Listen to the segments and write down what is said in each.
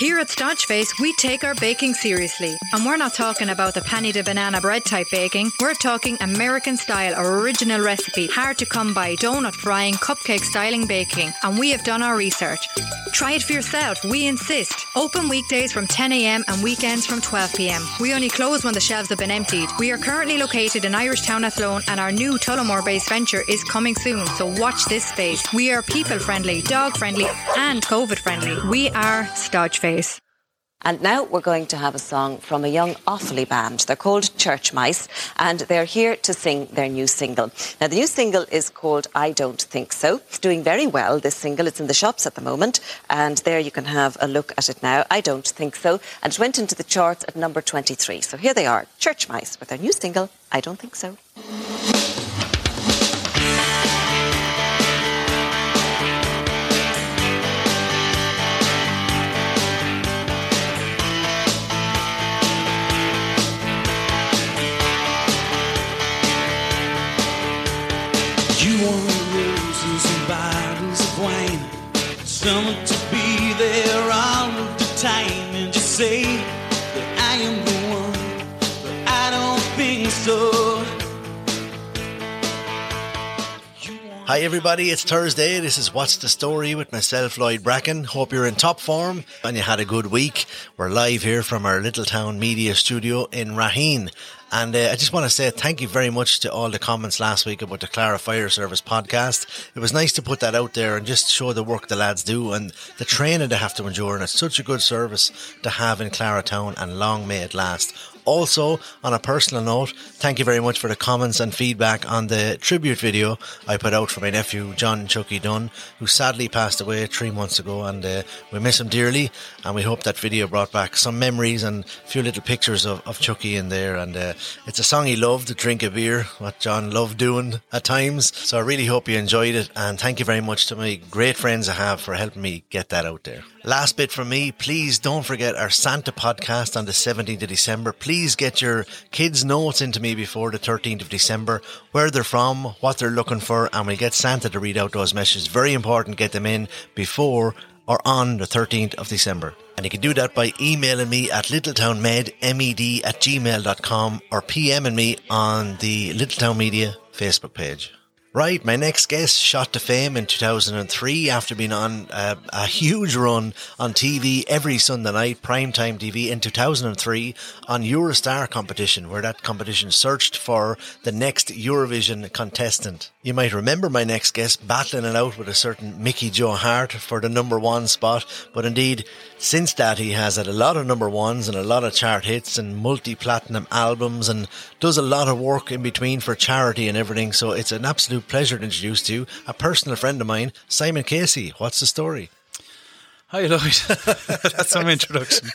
Here at Staunchface, we take our baking seriously. And we're not talking about the penny to banana bread type baking. We're talking American style, original recipe, hard to come by, donut frying, cupcake styling baking. And we have done our research. Try it for yourself, we insist. Open weekdays from 10am and weekends from 12pm. We only close when the shelves have been emptied. We are currently located in Irish Town Athlone and our new Tullamore based venture is coming soon, so watch this space. We are people friendly, dog friendly, and COVID friendly. We are Staunchface. And now we're going to have a song from a young Offaly band. They're called Church Mice, and they're here to sing their new single. Now, the new single is called I Don't Think So. It's doing very well, this single. It's in the shops at the moment, and there you can have a look at it now. I Don't Think So. And it went into the charts at number 23. So here they are, Church Mice, with their new single, I Don't Think So. Someone to be there all of the time, and just say that I am the one, but I don't think so. Hi, everybody. It's Thursday. This is What's the Story with myself, Lloyd Bracken. Hope you're in top form and you had a good week. We're live here from our Little Town Media Studio in Raheen. And uh, I just want to say thank you very much to all the comments last week about the Clara Fire Service podcast. It was nice to put that out there and just show the work the lads do and the training they have to endure. And it's such a good service to have in Clara Town and long may it last. Also, on a personal note, thank you very much for the comments and feedback on the tribute video I put out for my nephew, John Chucky Dunn, who sadly passed away three months ago. And uh, we miss him dearly. And we hope that video brought back some memories and a few little pictures of, of Chucky in there. And uh, it's a song he loved, Drink a Beer, what John loved doing at times. So I really hope you enjoyed it. And thank you very much to my great friends I have for helping me get that out there. Last bit from me, please don't forget our Santa podcast on the 17th of December. Please get your kids' notes into me before the 13th of December, where they're from, what they're looking for, and we'll get Santa to read out those messages. Very important, get them in before or on the 13th of December. And you can do that by emailing me at littletownmed, med at gmail.com or PMing me on the Littletown Media Facebook page. Right, my next guest shot to fame in 2003 after being on a, a, huge run on TV every Sunday night, primetime TV in 2003 on You're a Star competition, where that competition searched for the next Eurovision contestant. You might remember my next guest battling it out with a certain Mickey Joe Hart for the number one spot, but indeed, since that he has had a lot of number ones and a lot of chart hits and multi-platinum albums and does a lot of work in between for charity and everything, so it's an absolute pleasure to introduce to you a personal friend of mine, Simon Casey. What's the story? Hi, Lloyd. That's some introduction.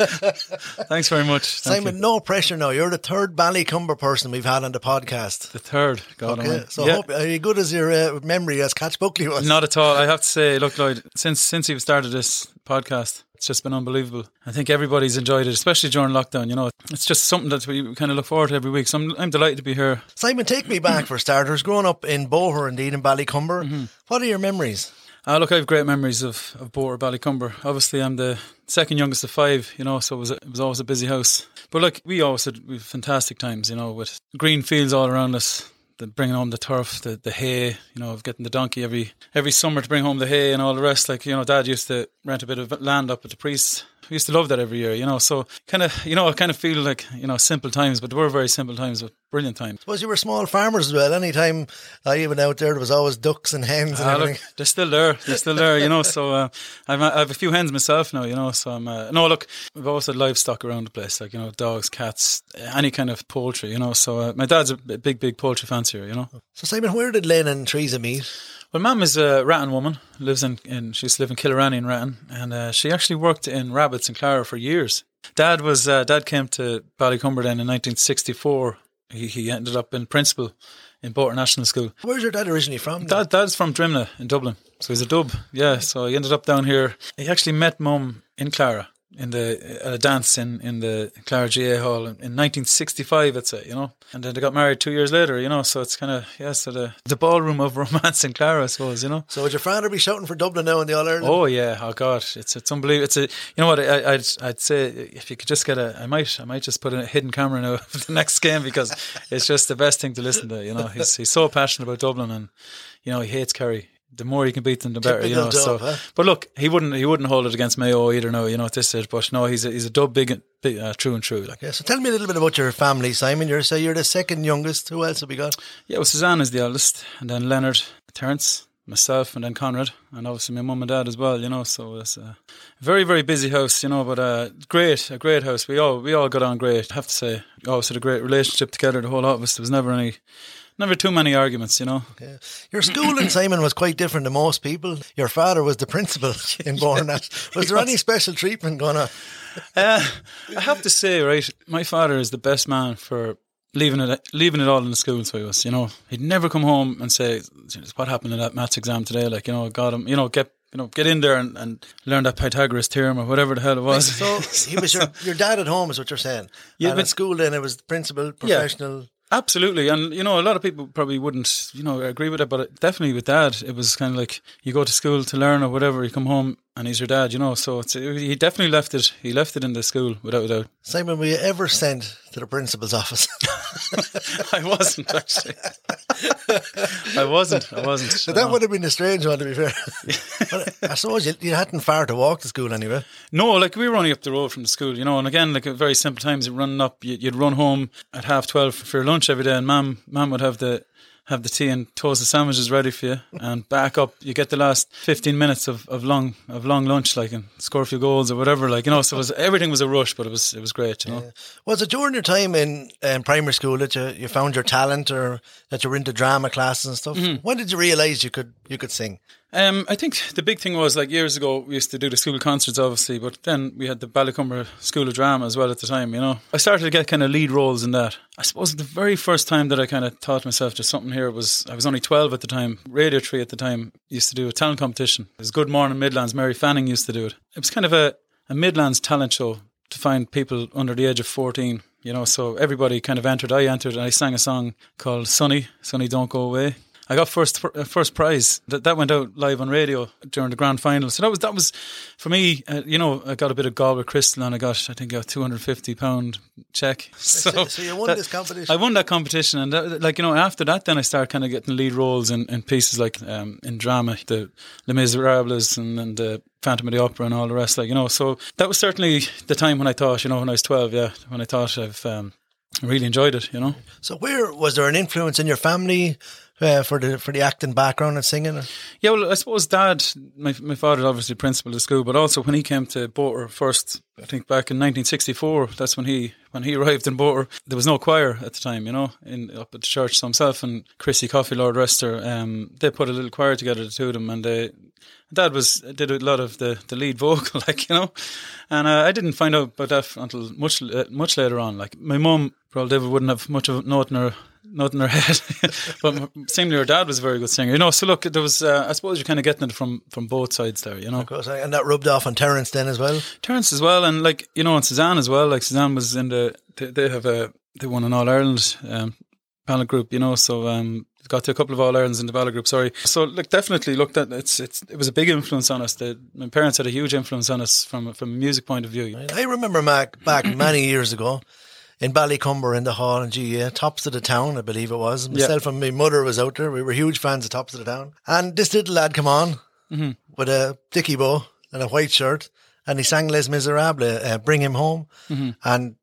Thanks very much. Thank Simon, you. no pressure now. You're the third Ballycumber person we've had on the podcast. The third. God okay, almighty. so Yeah. hope, are you good as your uh, memory as Catch Buckley was? Not at all. I have to say, look, Lloyd, since since you've started this podcast, it's just been unbelievable. I think everybody's enjoyed it, especially during lockdown. You know, it's just something that we kind of look forward to every week. So I'm, I'm delighted to be here. Simon, take me back for starters. Growing up in Boher, indeed, in Ballycumber, Mm-hmm. what are your memories? Uh, look, I have great memories of of Boher Ballycumber. Obviously, I'm the second youngest of five. You know, so it was it was always a busy house. But like we always had we fantastic times. You know, with green fields all around us. The bringing home the turf, the, the hay, you know, of getting the donkey every every summer to bring home the hay and all the rest. Like you know, Dad used to rent a bit of land up at the priest. We used to love that every year, you know. So kind of, you know, I kind of feel like you know, simple times, but they were very simple times, but brilliant times. Suppose you were small farmers as well. Anytime I went out there, there was always ducks and hens and Ah, everything. look, they're still there. They're still there, you know. So uh, I've, I have a few hens myself now, you know. So I'm uh, no look. We've always had livestock around the place, like you know, dogs, cats, any kind of poultry, you know. So uh, my dad's a big, big poultry fancier, you know. So, Simon, where did Lynn and Teresa meet? Well, Mum is a Rahan woman. Lives in, in she used to live in Killarany in Rahan, and uh, she actually worked in rabbits in Clara for years. Dad was uh, Dad came to Ballycumber then in 1964. He, he ended up in principal in Boher National School. Where's your dad originally from? Dad, Dad's from Drimnagh in Dublin, so he's a dub. Yeah, so he ended up down here. He actually met Mum in Clara. In the at a dance in in the Clara GAA Hall in, in 1965, I'd say, you know, and then they got married two years later, you know. So it's kind of yeah, so the the ballroom of romance in Clara, I suppose, you know. So would your father be shouting for Dublin now in the All Ireland? Oh yeah, oh god, it's it's unbelievable. It's a you know what I, I'd I'd say if you could just get a I might I might just put a hidden camera now for the next game because it's just the best thing to listen to. You know, he's he's so passionate about Dublin and you know he hates Kerry. The more you can beat them, the better. You know. Typical So, huh? but look, he wouldn't he wouldn't hold it against Mayo either. No, you know at this stage. But no, he's a, he's a dub big, big uh, true and true. Like Yeah, so tell me a little bit about your family, Simon. You're so you're the second youngest. Who else have we got? yeah, well, Suzanne is the eldest, and then Leonard, Terence, myself, and then Conrad, and obviously my mum and dad as well. You know, so it's a very very busy house. You know, but uh, great, a great house. We all we all got on great. I have to say, always had a great relationship together. The whole lot of us. There was never any, never too many arguments. You know. Yeah. Your schooling, Simon, was quite different to most people. Your father was the principal in Bournemouth. Was there any special treatment going on? Uh, I have to say, right, my father is the best man for leaving it leaving it all in the school to us. You know, he'd never come home and say, "What happened in that maths exam today?" Like, you know, got him. You know, get you know, get in there and, and learn that Pythagoras theorem or whatever the hell it was. So he was your, your dad at home, is what you're saying. Yeah, and but- at school, then it was the principal, professional. Absolutely, and you know, a lot of people probably wouldn't, you know, agree with it, but definitely with dad, it was kind of like you go to school to learn or whatever. You come home and he's your dad, you know. So it's, he definitely left it. He left it in the school without a doubt. Simon, were you ever sent to the principal's office? I wasn't actually. I wasn't. I wasn't. that no. would have been a strange one, to be fair. but I suppose you, you hadn't far to walk to school anyway. No, like we were only up the road from the school, you know. And again, like at very simple times, you're running up. you- You'd run home at half twelve for your lunch every day, and mum, mum would have the have the tea and toasted sandwiches ready for you, and back up. You get the last fifteen minutes of, of long of long lunch, like and score a few goals or whatever, like you know. So it was everything was a rush, but it was it was great, you know. Was it during your time in um, primary school that you, you found your talent or that you were into drama classes and stuff? Mm-hmm. When did you realise you could you could sing? Um, I think the big thing was like years ago we used to do the school concerts, obviously, but then we had the Ballycumber School of Drama as well at the time. You know, I started to get kind of lead roles in that. I suppose the very first time that I kind of taught myself, "There's something here." Was I was only twelve at the time. Radio Tree at the time used to do a talent competition. It was Good Morning Midlands. Mary Fanning used to do it. It was kind of a, a Midlands talent show to find people under the age of fourteen. You know, so everybody kind of entered. I entered and I sang a song called "Sunny, Sunny, Don't Go Away." I got first uh, first prize. That that went out live on radio during the grand final. So that was that was for me. Uh, you know, I got a bit of Galway Crystal, and I got I think a two hundred fifty pound check. So, so you won that- this competition? I won that competition, and that, like you know, after that, then I started kind of getting lead roles in, in pieces like um, in drama, the Les Miserables, and, and the Phantom of the Opera, and all the rest. Like you know, so that was certainly the time when I thought, you know, when I was twelve, yeah, when I thought I've um, really enjoyed it. You know. So where was there an influence in your family uh, for the for the acting background and singing? Yeah, well, I suppose Dad, my my father, obviously principal of school, but also when he came to Boher first, I think back in 1964, that's when he when he arrived in Boher. There was no choir at the time, you know, in up at the church. So himself and Chrissy Coffey, Lord Rester, um, they put a little choir together, the two them, and they. Dad was did a lot of the, the lead vocal, like you know, and uh, I didn't find out about that until much uh, much later on. Like my mum, probably wouldn't have much of a note in her note in her head, but seemingly her dad was a very good singer. You know, so look, there was uh, I suppose you're kind of getting it from from both sides there. You know, Of course, and that rubbed off on Terence then as well. Terence as well, and like you know, and Suzanne as well. Like Suzanne was in the they, they have a they won an All Ireland um, panel group. You know, so um, got to a couple of All Irelands in the ballot group. Sorry, so look, definitely look that it's it's it was a big influence on us. The, my parents had a huge influence on us from from a music point of view. I remember Mac back many years ago in Ballycumber in the hall in GAA, Tops of the Town, I believe it was. Myself and my mother was out there. We were huge fans of Tops of the Town. And this little lad come on with a dicky bow and a white shirt and he sang Les Miserables, uh, Bring Him Home. And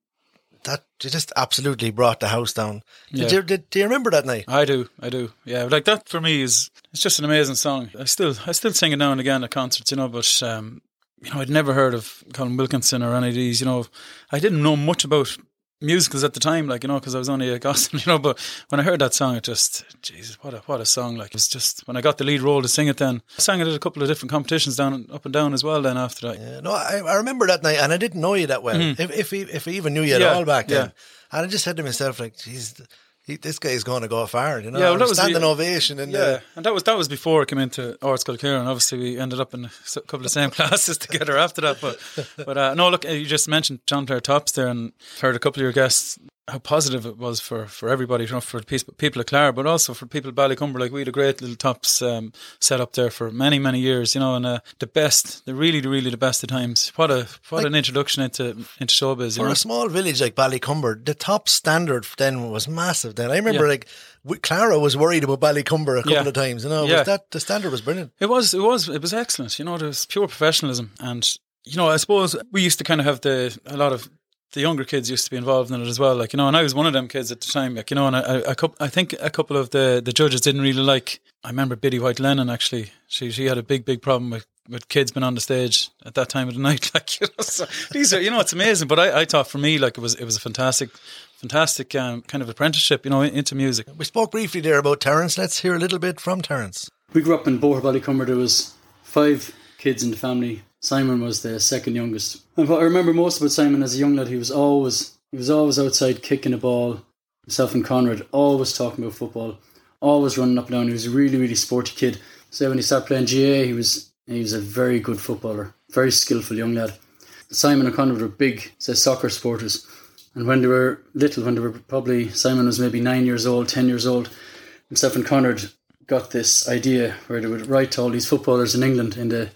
that just absolutely brought the house down. Did you, did, do you remember that night? I do, I do. Yeah, like that for me is it's just an amazing song. I still I still sing it now and again at concerts, you know, but um, you know, I'd never heard of Colm Wilkinson or any of these, you know. I didn't know much about musicals at the time, like, you know, because I was only a gospel, you know, but when I heard that song, it just, Jesus, what a, what a song. Like, it's just, when I got the lead role to sing it then, I sang it at a couple of different competitions down, up and down as well then after that. Yeah, no, I, I remember that night, and I didn't know you that well. Mm. If if he, if I even knew you at. Yeah, all back then, yeah. and I just said to myself, like, "Geez, he, this guy's going to go far. You know, Yeah, well, that was standing the- ovation. And Yeah, and that was that was before I came into Arts Culture, and obviously we ended up in a couple of same classes together after that. But but uh, no, look, you just mentioned John Player Tops there, and heard a couple of your guests how positive it was for, for everybody, you know, for the peop- people of Clare, but also for people of Ballycumber. Like we had a great little tops um, set up there for many many years, you know, and uh, the best, the really really the best of times. What a what an introduction into into showbiz, For know. a small village like Ballycumber, the top standard then was massive. Then I remember Yeah. like Clara was worried about Ballycumber a couple Yeah. of times. You know, Yeah. was that the standard was brilliant. It was, it was, it was excellent. You know, it was pure professionalism, and you know, I suppose we used to kind of have the a lot of the younger kids used to be involved in it as well. Like you know, and I was one of them kids at the time. Like you know, and I, I, I, think a couple of the the judges didn't really like. I remember Biddy White Lennon actually. She she had a big big problem with. With kids being on the stage at that time of the night, like you know, so these are you know it's amazing. But I, I thought for me like it was it was a fantastic, fantastic um, kind of apprenticeship, you know, into music. We spoke briefly there about Terence. Let's hear a little bit from Terence. We grew up in Boher Ballycumber. There was five kids in the family. Simon was the second youngest. And what I remember most about Simon as a young lad, he was always he was always outside kicking a ball. Himself and Conrad always talking about football, always running up and down. He was a really really sporty kid. So when he started playing GAA, he was he was a very good footballer, very skillful young lad. Simon and Conrad were big, say, soccer supporters. And when they were little, when they were probably Simon was maybe nine years old, ten years old, himself and Conrad got this idea where they would write to all these footballers in England in the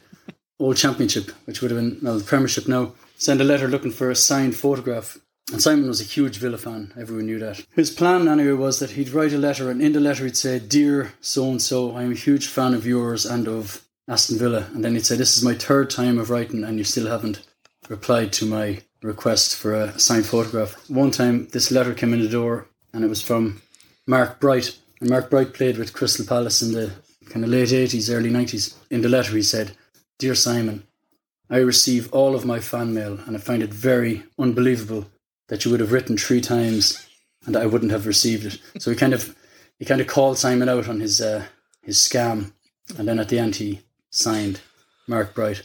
old championship, which would have been well the Premiership now, send a letter looking for a signed photograph. And Simon was a huge Villa fan, everyone knew that. His plan anyway was that he'd write a letter and in the letter he'd say, Dear so and so, I'm a huge fan of yours and of Aston Villa. And then he'd say, This is my third time of writing and you still haven't replied to my request for a signed photograph. One time this letter came in the door and it was from Mark Bright. And Mark Bright played with Crystal Palace in the kind of late 80s, early 90s. In the letter he said, Dear Simon, I receive all of my fan mail and I find it very unbelievable that you would have written three times and I wouldn't have received it. So he kind of he kind of called Simon out on his uh, his scam and then at the end he signed Mark Bright.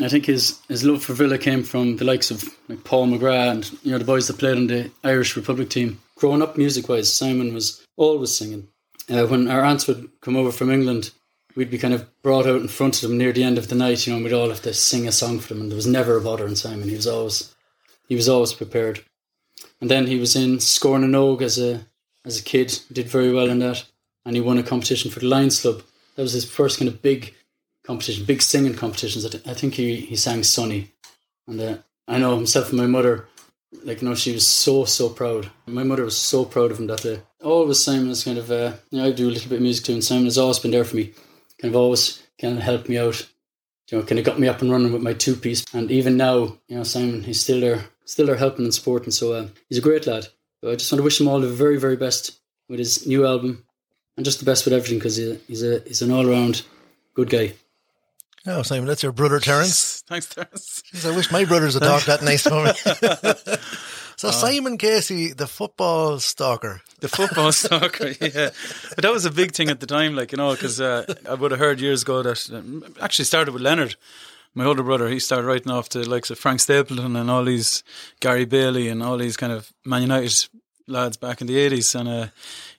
I think his, his love for Villa came from the likes of like Paul McGrath and you know the boys that played on the Irish Republic team. Growing up music wise, Simon was always singing. Uh, when our aunts would come over from England, we'd be kind of brought out in front of them near the end of the night, you know, and we'd all have to sing a song for them. And there was never a bother in Simon. He was always he was always prepared. And then he was in Scór na nÓg as a as a kid, did very well in that, and he won a competition for the Lions Club. That was his first kind of big competition, big singing competitions. I, I think he, he sang Sunny, and uh, I know himself and my mother, like you know, she was so so proud. My mother was so proud of him that day. Always Simon is kind of uh, you know, I do a little bit of music too, and Simon has always been there for me, kind of always kind of helped me out. You know, kind of got me up and running with my two piece, and even now, you know, Simon he's still there, still there helping and supporting. So uh, he's a great lad. But I just want to wish him all the very very best with his new album, and just the best with everything because he, he's a he's an all around good guy. Oh, Simon, that's your brother Terence. Thanks, Terence. Jeez, I wish my brothers had talked that nice to me. so Uh. Simon Casey, the football stalker. The football soccer, yeah. But that was a big thing at the time, like, you know, because uh, I would have heard years ago that um, actually started with Leonard, my older brother. He started writing off the likes of Frank Stapleton and all these Gary Bailey and all these kind of Man United lads back in the 80s. And uh,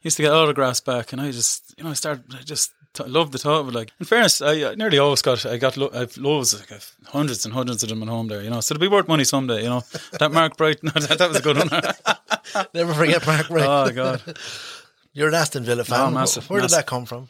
used to get autographs back. And I just, you know, I started, I just t- loved the thought of it. Like, in fairness, I uh, nearly always got, I got, lo- I've loads, like, I've hundreds and hundreds of them at home there, you know. So it'll be worth money someday, you know. That Mark Bright, no, that, that was a good one. Never forget Mark Bright. oh, God. You're an Aston Villa fan. Oh, massive, Where did that come from?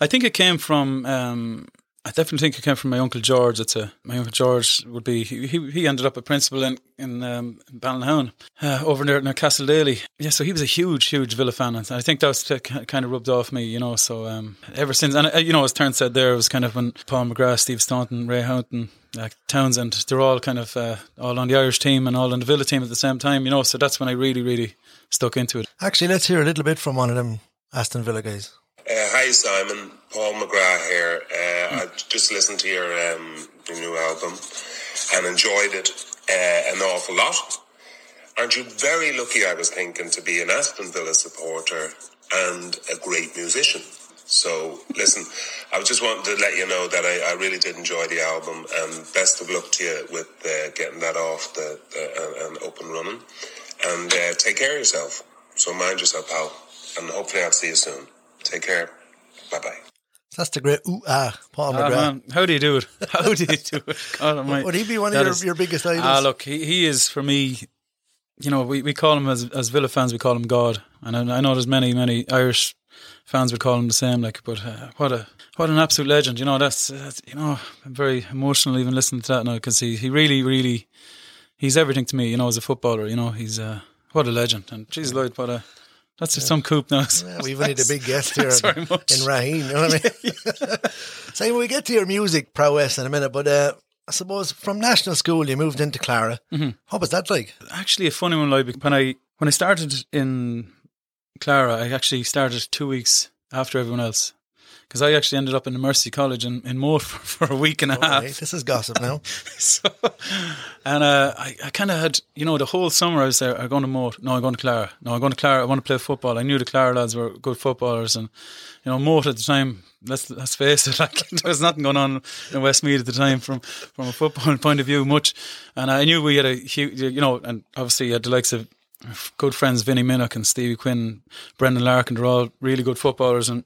I think it came from. Um, I definitely think it came from my uncle George. It's a my uncle George would be. He he, he ended up a principal in in um, Ballinahown, uh, over there near Castle Daly. Yeah, so he was a huge, huge Villa fan, and I think that was t- kind of rubbed off me, you know. So um, ever since, and uh, you know, as Terence said, there it was kind of when Paul McGrath, Steve Staunton, Ray Houghton. Uh, Townsend, they're all kind of uh, all on the Irish team and all on the Villa team at the same time, you know. So that's when I really, really stuck into it. Actually, let's hear a little bit from one of them Aston Villa guys. Uh, hi Simon, Paul McGrath here. Uh, I just listened to your, um, your new album and enjoyed it uh, an awful lot. Aren't you very lucky? I was thinking to be an Aston Villa supporter and a great musician. So listen, I just wanted to let you know that I, I really did enjoy the album, and best of luck to you with uh, getting that off the, and, and up and running. And uh, take care of yourself. So mind yourself, pal. and hopefully I'll see you soon. Take care. Bye bye. That's the great ooh ah Paul Ah, McGrath. man, how do you do it? How do you do it? God. Would he be one of your, is- your biggest idols? Ah, look, he, he is for me. You know, we, we call him as as Villa fans, we call him God, and I, I know there's many many Irish fans would call him the same. Like, but uh, what a what an absolute legend. You know, that's, that's you know, I'm very emotional even listening to that now because he he really really he's everything to me. You know, as a footballer, you know, he's uh, what a legend. And geez, Lloyd, what a that's just some coop now. Yeah, we've only a big guest here in, in Raheen. You know what I mean? so we get to your music prowess in a minute, but uh, I suppose from national school you moved into Clara. Mm-hmm. What was that like? actually a funny one, like when I when I started in Clara, I actually started two weeks after everyone else because I actually ended up in the Mercy College in in Moate for, for a week and a half. Right, this is gossip now. So, and uh, I, I kind of had, you know, the whole summer I was there. I'm going to Moate. No, I'm going to Clara. No, I'm going to Clara. I want to play football. I knew the Clara lads were good footballers, and you know, Moate at the time. Let's let's face it, like there was nothing going on in Westmeath at the time from from a football point of view, much. And I knew we had a huge, you know, and obviously you had the likes of good friends Vinnie Minnock and Stevie Quinn, Brendan Larkin. They're all really good footballers, and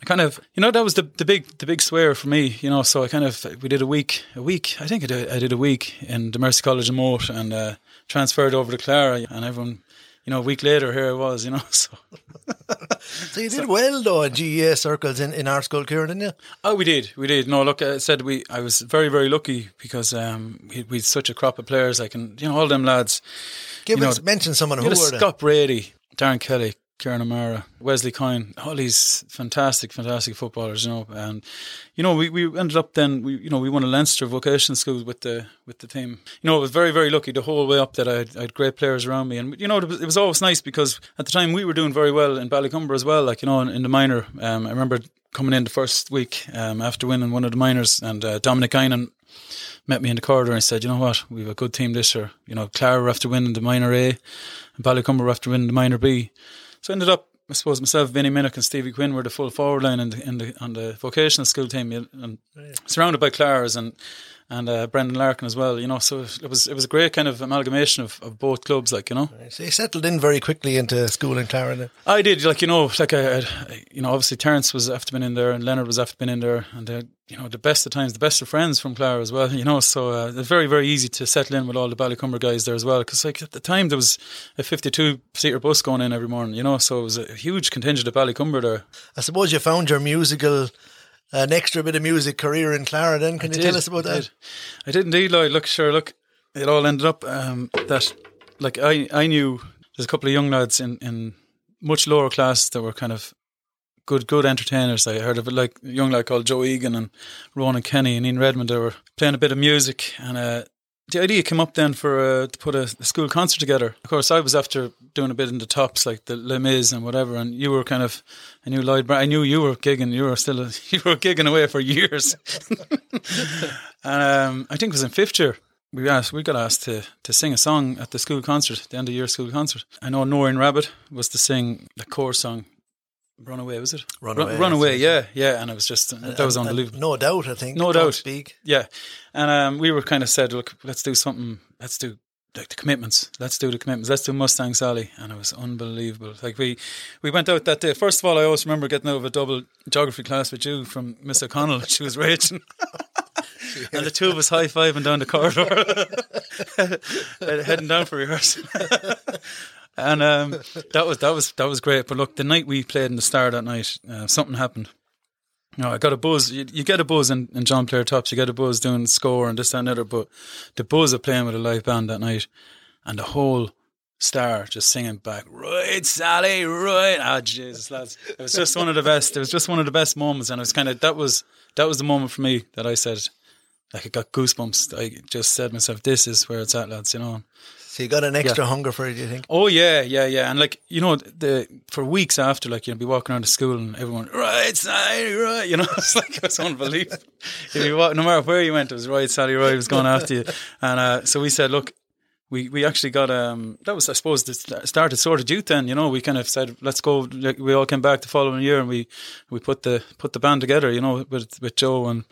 I kind of, you know, that was the, the big the big swear for me, you know. So I kind of we did a week, a week. I think I did, I did a week in the Mercy College in Moate and uh, transferred over to Clara, and everyone, you know, a week later here I was, you know. So So you did well though in GAA circles in, in our school, Kieran, didn't you? oh, we did, we did. No, look, I said we. I was very very lucky because um, we we had such a crop of players. Like, and you know, all them lads. Give us mention someone who were. Scott Brady, Darren Kelly, Kieran O'Mara, Wesley Coyne, all these fantastic, fantastic footballers, you know. And you know, we, we ended up then we you know we won a Leinster vocational school with the with the team. You know, I was very very lucky the whole way up that I had, I had great players around me, and you know it was, it was always nice because at the time we were doing very well in Ballycumber as well. Like you know, in, in the minor, um, I remember coming in the first week um, after winning one of the minors, and uh, Dominic Einan met me in the corridor and said, "You know what? We've a good team this year. You know, Clara after winning the minor A, and Ballycumber after winning the minor B." So I ended up, I suppose, myself, Vinnie Minnock, and Stevie Quinn were the full forward line in the, in the on the vocational school team, and surrounded by Claras and and uh, Brendan Larkin as well. You know, so it was it was a great kind of amalgamation of, of both clubs, like you know. So you settled in very quickly into school in Clara. then. I did, like you know, like I, I you know, obviously Terence was after been in there, and Leonard was after been in there, and uh, you know, the best of times, the best of friends from Clara as well. You know, so uh, it's very, very easy to settle in with all the Ballycumber guys there as well. Because like at the time there was a fifty-two seater bus going in every morning. You know, so it was a huge contingent of Ballycumber there. I suppose you found your musical, an extra bit of music career in Clara. Then can I you did, tell us about I that? Did. I did indeed, Lloyd. Look, sure, look, it all ended up um, that, like, I, I knew there's a couple of young lads in, in much lower class that were kind of good good entertainers. I heard of it, like a young lad called Joe Egan and Ronan Kenny and Ian Redmond. They were playing a bit of music, and uh, the idea came up then for uh, to put a, a school concert together. Of course, I was after doing a bit in the tops, like the Les Mis and whatever, and you were kind of. I knew Lloyd. I knew you were gigging. You were still. A, you were gigging away for years. and um, I think it was in fifth year. We asked, we got asked to, to sing a song at the school concert, the end of year school concert. I know Noreen Rabbit was to sing the core song, Runaway, was it? Runaway, Run, Runaway, yeah, yeah. And it was just, that was and unbelievable. No doubt, I think. No doubt. Speak. Yeah. And um, we were kind of said, look, let's do something, let's do like the commitments. Let's do the commitments. Let's do Mustang Sally. And it was unbelievable. Like we, we went out that day. First of all, I always remember getting out of a double geography class with you from Miss O'Connell. She was raging. and the two of us high fiving down the corridor, heading down for rehearsal. and um, that was that was that was great. But look, the night we played in the Star that night, uh, something happened. No, I got a buzz. You, you get a buzz in, in John Player Tops. You get a buzz doing score and this that, and other. But the buzz of playing with a live band that night, and the whole star just singing back, right, Sally, right. Ah, Jesus, lads, it was just one of the best. It was just one of the best moments, and it was kind of that was that was the moment for me that I said, like, I got goosebumps. I just said to myself, "This is where it's at, lads." You know. So you got an extra hunger for it, do you think? Oh yeah, yeah, yeah, and like you know, the for weeks after, like you'd be walking around the school and everyone right, Sally, right, you know, it's like it was unbelievable. You'd be walking, no matter where you went, it was right, Sally, right, was going after you, and uh, so we said, look, we we actually got um that was I suppose the st- started sort of youth then, you know, we kind of said let's go. like, We all came back the following year and we we put the put the band together, you know, with with Joe and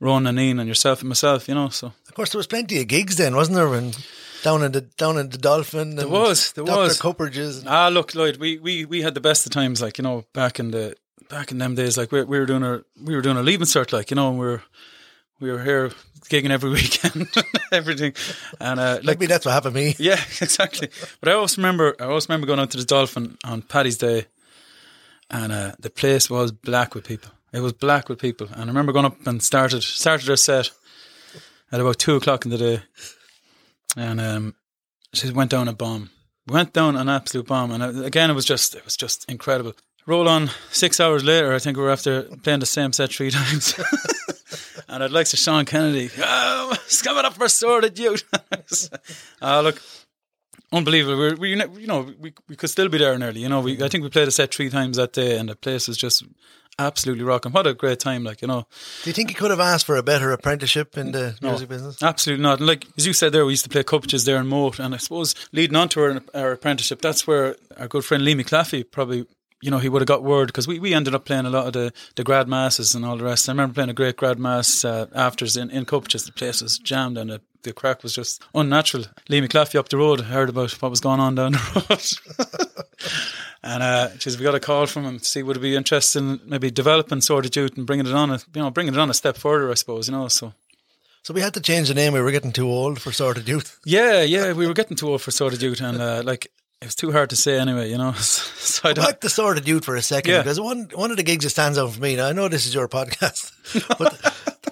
Ron and Ian and yourself and myself, you know, so. Of course, there was plenty of gigs then, wasn't there? And down in the down in the Dolphin. There was, there Dr. was. Ah, look, Lloyd, we, we, we had the best of times, like you know, back in the back in them days. Like we, we were doing our we were doing a leaving cert, like you know, and we were we were here gigging every weekend, everything, and uh, like Maybe that's what happened to me. yeah, exactly. But I always remember, I always remember going out to the Dolphin on Paddy's Day, and uh, the place was black with people. It was black with people, and I remember going up and started started our set at about two o'clock in the day, and um, she went down a bomb. Went down an absolute bomb, and uh, again, it was just it was just incredible. Roll on six hours later, I think we were after playing the same set three times. And I'd like to Sean Kennedy. Oh, it's coming up for sordid youth. Ah, look, unbelievable. We're, we, you know, we, we could still be there early. You know, we, I think we played a set three times that day, and the place was just absolutely rocking. What a great time! Like you know, Do you think you could have asked for a better apprenticeship in the No. music business? Absolutely not. And like as you said there, we used to play cuppages there in Moate, and I suppose leading on to our, our apprenticeship, that's where our good friend Lee McClaffy probably, you know, he would have got word because we, we ended up playing a lot of the, the grad masses and all the rest. I remember playing a great grad mass uh, afters in, in cuppages. The place was jammed and the, the crack was just unnatural. Lee McClaffy up the road heard about what was going on down the road. And uh, geez, we got a call from him to see would it be interested in maybe developing sort of Youth and bringing it on, a, you know, bringing it on a step further, I suppose, you know. So So we had to change the name. We were getting too old for sort of Youth. Yeah, yeah, we were getting too old for sort of Youth, and uh, like it was too hard to say anyway, you know. so I don't. Back to Sorted Youth for a second Yeah. because one one of the gigs that stands out for me. Now I know this is your podcast, but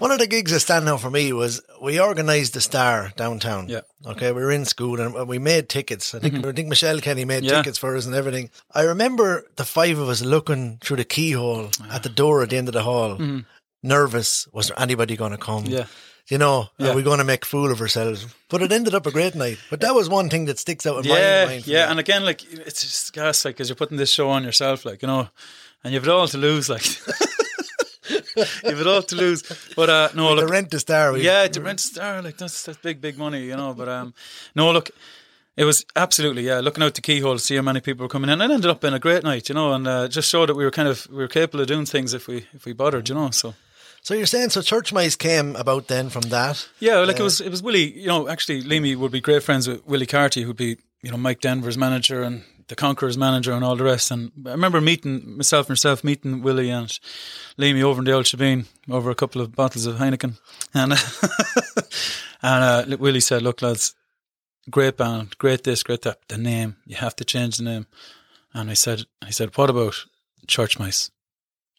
one of the gigs that stand out for me was we organised the Star downtown. Yeah. Okay, we were in school and we made tickets. I think I think Michelle Kenny made Mm-hmm. Yeah. tickets for us and everything. I remember the five of us looking through the keyhole at the door at the end of the hall, nervous. Was there anybody going to come? Mm-hmm. Yeah. You know, Yeah. are we going to make fool of ourselves? But it ended up a great night. But that was one thing that sticks out in my yeah, mind. yeah, me. and again, like it's just gas, like because you're putting this show on yourself, like you know, and you've it all to lose, like you've it all to lose. But uh, no, the look, rent the star. Yeah, to rent the star, like that's that's big, big money, you know. But um, no, look, it was absolutely yeah. Looking out the keyhole, to see how many people were coming in, and it ended up being a great night, you know, and uh, just showed that we were kind of we were capable of doing things if we if we bothered, you know. So So you're saying so church mice came about then from that? yeah, like it was it was Willie. You know, actually, Leamy would be great friends with Willie Carty, who'd be you know Mike Denver's manager and the Conquerors manager and all the rest. And I remember meeting myself and yourself meeting Willie and Leamy over in the old Shabeen over a couple of bottles of Heineken, and and uh, Willie said, "Look, lads, great band, great this, great that. The name, you have to change the name." And I said, "I said, what about Church Mice?"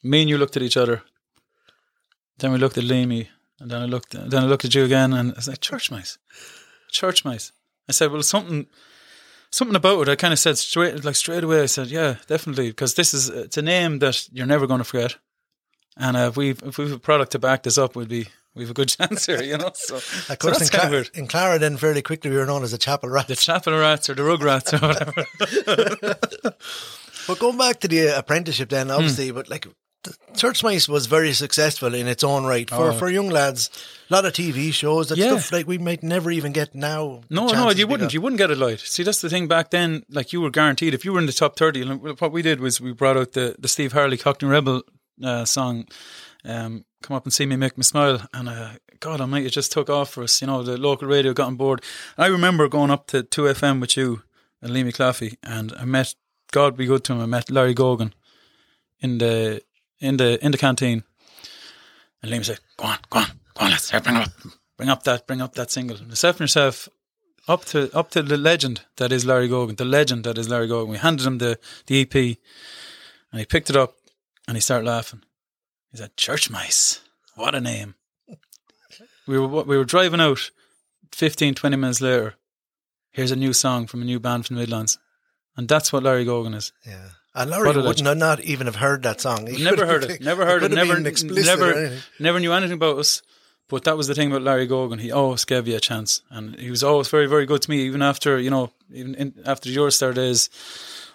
Me and you looked at each other. Then we looked at Leamy, and then I looked, then I looked at you again, and I was like, "Church Mice, Church Mice." I said, "Well, something." Something about it, I kind of said straight, like straight away. I said, "Yeah, definitely," because this is it's a name that you're never going to forget. And uh, if we if we've a product to back this up, we'd be we've a good chance here, you know. So, Of course, that's in, kind of Clara, in Clara, then fairly quickly we were known as the Chapel Rats. The chapel rats or the rug rats or whatever. But going back to the apprenticeship, then Hmm. obviously, but like Church Mice was very successful in its own right for Oh. for young lads. A lot of TV shows, that Yeah. stuff like we might never even get now. No, no, you wouldn't. You wouldn't get it light. See, that's the thing. Back then, like you were guaranteed if you were in the top thirty. What we did was we brought out the the Steve Harley Cockney Rebel uh, song. Um, come up and see me, make me smile, and uh, God Almighty, it just took off for us. You know, the local radio got on board. I remember going up to Two FM with you and Lee McClaffy, and I met God be good to him. I met Larry Gogan in the in the in the canteen, and Liam said, "Go on, go on, go on, let's bring up, bring up that, bring up that single." And yourself and yourself up to up to the legend that is Larry Gogan, the legend that is Larry Gogan. We handed him the the EP, and he picked it up and he started laughing. He said, "Church Mice, what a name." We were we were driving out, 15, 20 minutes later. Here's a new song from a new band from the Midlands, and that's what Larry Gogan is. Yeah. And Larry What a wouldn't have not even have heard that song. He never heard it. Never heard it. Never, never, never knew anything about us. But that was the thing about Larry Gogan. He always gave you a chance, and he was always very, very good to me. Even after you know, even in, after your You're a Star days,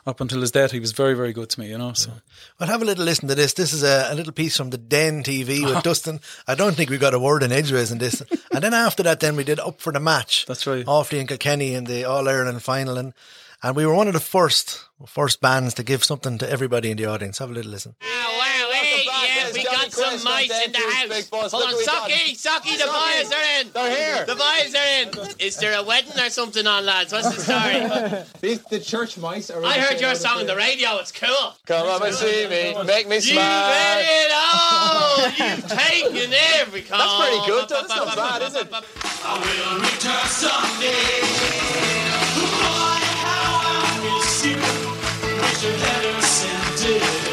up until his death, he was very, very good to me. You know, so Well, have a little listen to this. This is a, a little piece from the Den TV with Dustin. I don't think we got a word in edgeways in this. and then after that, then we did Up for the Match. That's right. Offaly and Kilkenny in the All Ireland final. And, and we were one of the first first bands to give something to everybody in the audience. Have a little listen. Ah, well, hey, yeah, we got want some mice in the house. Hold Look on, what we. Socky, Socky, the Socky. boys are in. They're here. The boys are in. Is there a wedding or something on, lads? What's the story? These, the church mice are. I heard your song on the radio. It's cool. Come on and see me, make me You smile. made it all. You've taken every call. That's pretty good, though. That's not bad, is it? I will return someday. Boy, how I miss you.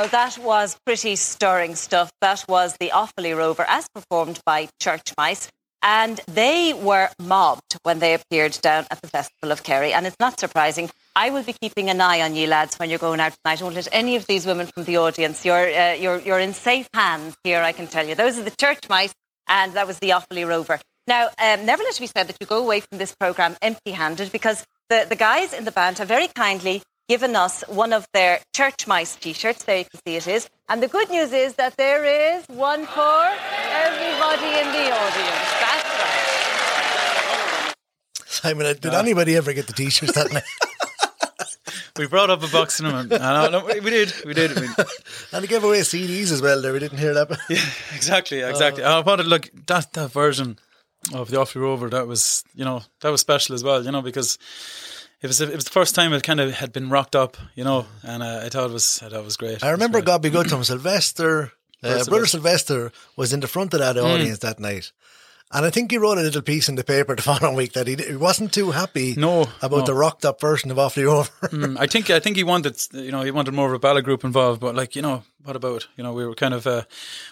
Well, that was pretty stirring stuff. That was the Offaly Rover as performed by Church Mice. And they were mobbed when they appeared down at the Festival of Kerry. And it's not surprising. I will be keeping an eye on you lads when you're going out tonight. Don't let any of these women from the audience. You're, uh, you're, you're in safe hands here, I can tell you. Those are the Church Mice, and that was the Offaly Rover. Now, um, never let it be said that you go away from this programme empty handed because the, the guys in the band have very kindly given us one of their church mice t-shirts. There you can see it is. And the good news is that there is one for everybody in the audience. That's right. Simon, uh, did anybody ever get the t-shirts that night? We brought up a box of them. And, and, no, we did, we did. We, and they gave away CDs as well there. We didn't hear that. yeah, exactly, exactly. I wanted look that that version of the Offaly Rover. That was you know that was special as well. You know because it was it was the first time it kind of had been rocked up. You know, and uh, I thought it was I thought it was great. I remember It was great. God be good to him. Sylvester, uh, brother Sylvester was in the front of that Hmm. audience that night. And I think he wrote a little piece in the paper the following week that he, he wasn't too happy No, about no. the rocked up version of Offaly Rover. Mm, I think I think he wanted you know he wanted more of a ballad group involved, but like you know what about you know we were kind of uh,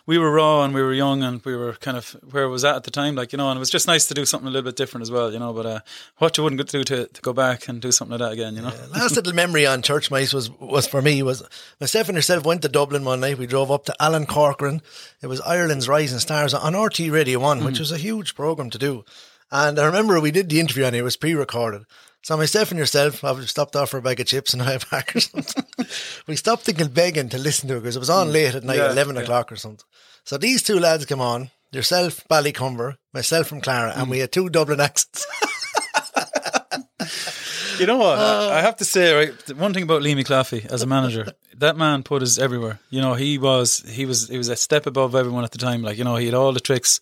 we were raw and we were young and we were kind of where it was at at the time, like you know, and it was just nice to do something a little bit different as well, you know. But uh, what you wouldn't do to, to go back and do something like that again, you know. Last little memory on Church Mice was, was for me was myself and herself went to Dublin one night. We drove up to Alan Corcoran. It was Ireland's Rising Stars on RTÉ Radio One, which was a huge program to do. And I remember we did the interview and it was pre-recorded. So myself and yourself, I stopped off for a bag of chips and a high pack or something. we stopped thinking begging to listen to it because it was on mm. late at night, Yeah, eleven yeah. o'clock or something. So these two lads come on. Yourself, Ballycumber, myself from Clara, and mm. we had two Dublin accents. You know what? I I have to say, right, one thing about Lee McClaffy as a manager, that man put us everywhere. You know, he was he was he was a step above everyone at the time. Like, you know, he had all the tricks.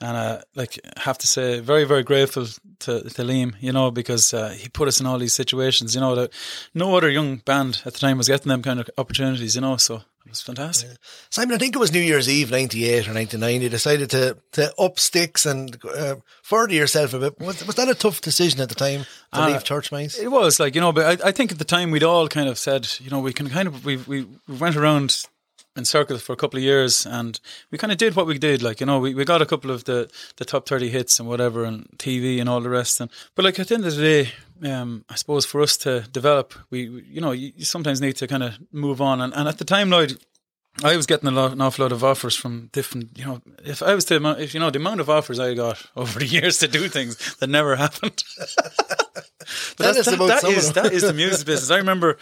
And uh, like, have to say, very, very grateful to, to Liam, you know, because uh, he put us in all these situations, you know, that no other young band at the time was getting them kind of opportunities, you know, so it was fantastic. Simon, I think it was New Year's Eve, 98 or 99. You decided to, to up sticks and uh, further yourself a bit. Was, was that a tough decision at the time to Uh, leave Church Mice? It was like you know, but I, I think at the time we'd all kind of said, you know, we can kind of we we, we went around in circles for a couple of years, and we kind of did what we did. Like you know, we, we got a couple of the, the top thirty hits and whatever, and TV and all the rest. And but like at the end of the day, um, I suppose for us to develop, we, we you know, you, you sometimes need to kind of move on. And, and at the time, Lloyd. I was getting a lot, an awful lot of offers from different, you know, if I was to, if you know, the amount of offers I got over the years to do things that never happened. But Tell that's, us that, about that of is that is the music business. I remember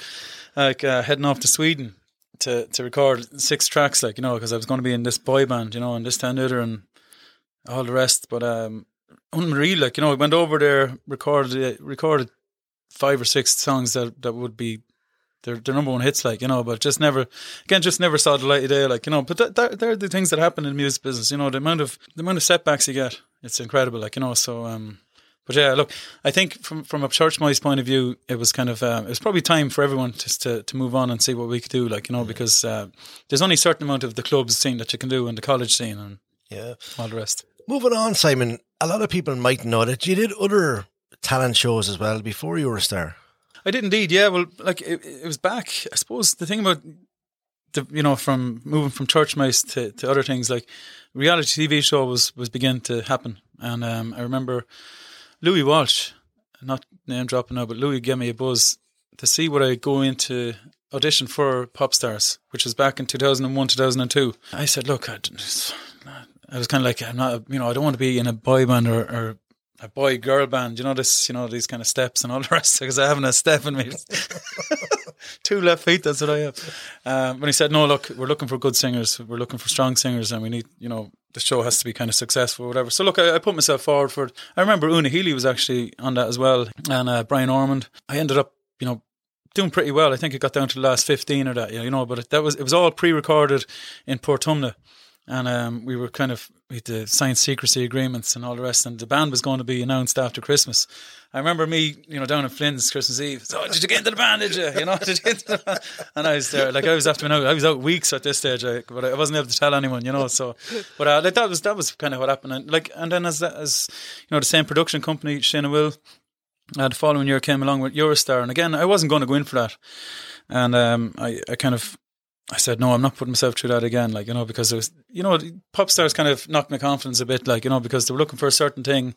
like uh, heading off to Sweden to to record six tracks, like you know, because I was going to be in this boy band, you know, and this that, and the other, and all the rest. But um, unreal, like you know, I went over there, recorded recorded five or six songs that that would be. Their, their number one hits, like you know, but just never, again, just never saw the light of day, like you know. But that, that, they're the things that happen in the music business, you know. The amount of the amount of setbacks you get, it's incredible, like you know. So, um, but yeah, look, I think from from a church mice point of view, it was kind of um, it was probably time for everyone just to, to move on and see what we could do, like you know, because uh, there's only a certain amount of the clubs scene that you can do and the college scene and Yeah. all the rest. Moving on, Simon, a lot of people might know that you did other talent shows as well before you were a star. I did indeed, yeah. Well, like it, it was back. I suppose the thing about the you know from moving from church mice to, to other things like reality TV show was was beginning to happen, and um, I remember Louis Walsh, not name dropping now, but Louis gave me a buzz to see would I go into audition for Pop Stars, which was back in 2001, 2002. I said, look, I, I was kind of like, I'm not, you know, I don't want to be in a boy band or, or a boy girl band, you know, this, you know, these kind of steps and all the rest, because I haven't a step in me. Two left feet, that's what I have. Um, when he said, no, look, we're looking for good singers, we're looking for strong singers, and we need, you know, the show has to be kind of successful or whatever. So look, I, I put myself forward for. I remember Una Healy was actually on that as well, and uh, Brian Ormond. I ended up, you know, doing pretty well. I think it got down to the last fifteen or that, you know. But it, that was it was all pre-recorded in Portumna, and um, we were kind of had the signed secrecy agreements and all the rest. And the band was going to be announced after Christmas. I remember me, you know, down in Flynn's Christmas Eve. So, did you get into the band? Did you? You know, did you? And I was there, like I was after out. I was out weeks at this stage, but I wasn't able to tell anyone, you know. So, but uh, like that was that was kind of what happened. And like, and then as as you know, the same production company, Shinawil. Uh, the following year came along with You're a Star, and again, I wasn't going to go in for that, and um, I, I kind of, I said, no, I'm not putting myself through that again, like you know, because it was, you know, pop stars kind of knocked my confidence a bit, like you know, because they were looking for a certain thing,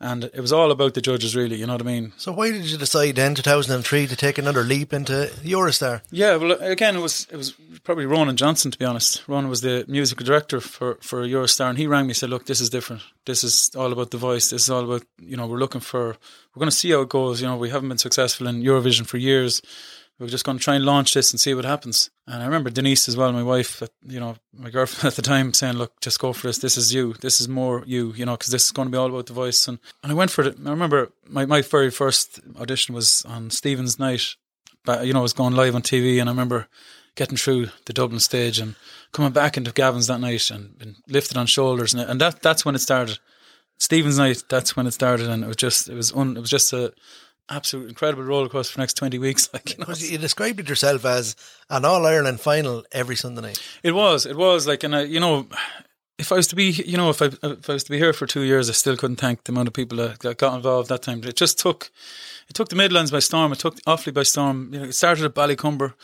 and it was all about the judges, really, you know what I mean? So why did you decide then, 2003, to take another leap into You're a Star? Yeah, well, again, it was it was probably Ronan Johnston, to be honest. Ronan was the musical director for for You're a Star, and he rang me and said, "Look, this is different. This is all about the voice. This is all about you know we're looking for we're going to see how it goes. You know, we haven't been successful in Eurovision for years. We're just going to try and launch this and see what happens." And I remember Denise as well, my wife, you know, my girlfriend at the time, saying, "Look, just go for this. This is you. This is more you. You know, because this is going to be all about the voice." And and I went for it. I remember my my very first audition was on Stephen's night but you know, I was going live on TV, and I remember getting through the Dublin stage and coming back into Gavin's that night and been lifted on shoulders, and, and that that's when it started. Stephen's night, that's when it started, and it was just it was un, it was just a absolute incredible roller coaster for the next twenty weeks. Like you know, you described it yourself as an All Ireland final every Sunday night. It was, it was like, and I, you know, if I was to be, you know, if I if I was to be here for two years, I still couldn't thank the amount of people that, that got involved that time. It just took, it took the Midlands by storm. It took Offaly by storm. You know, it started at Ballycumber,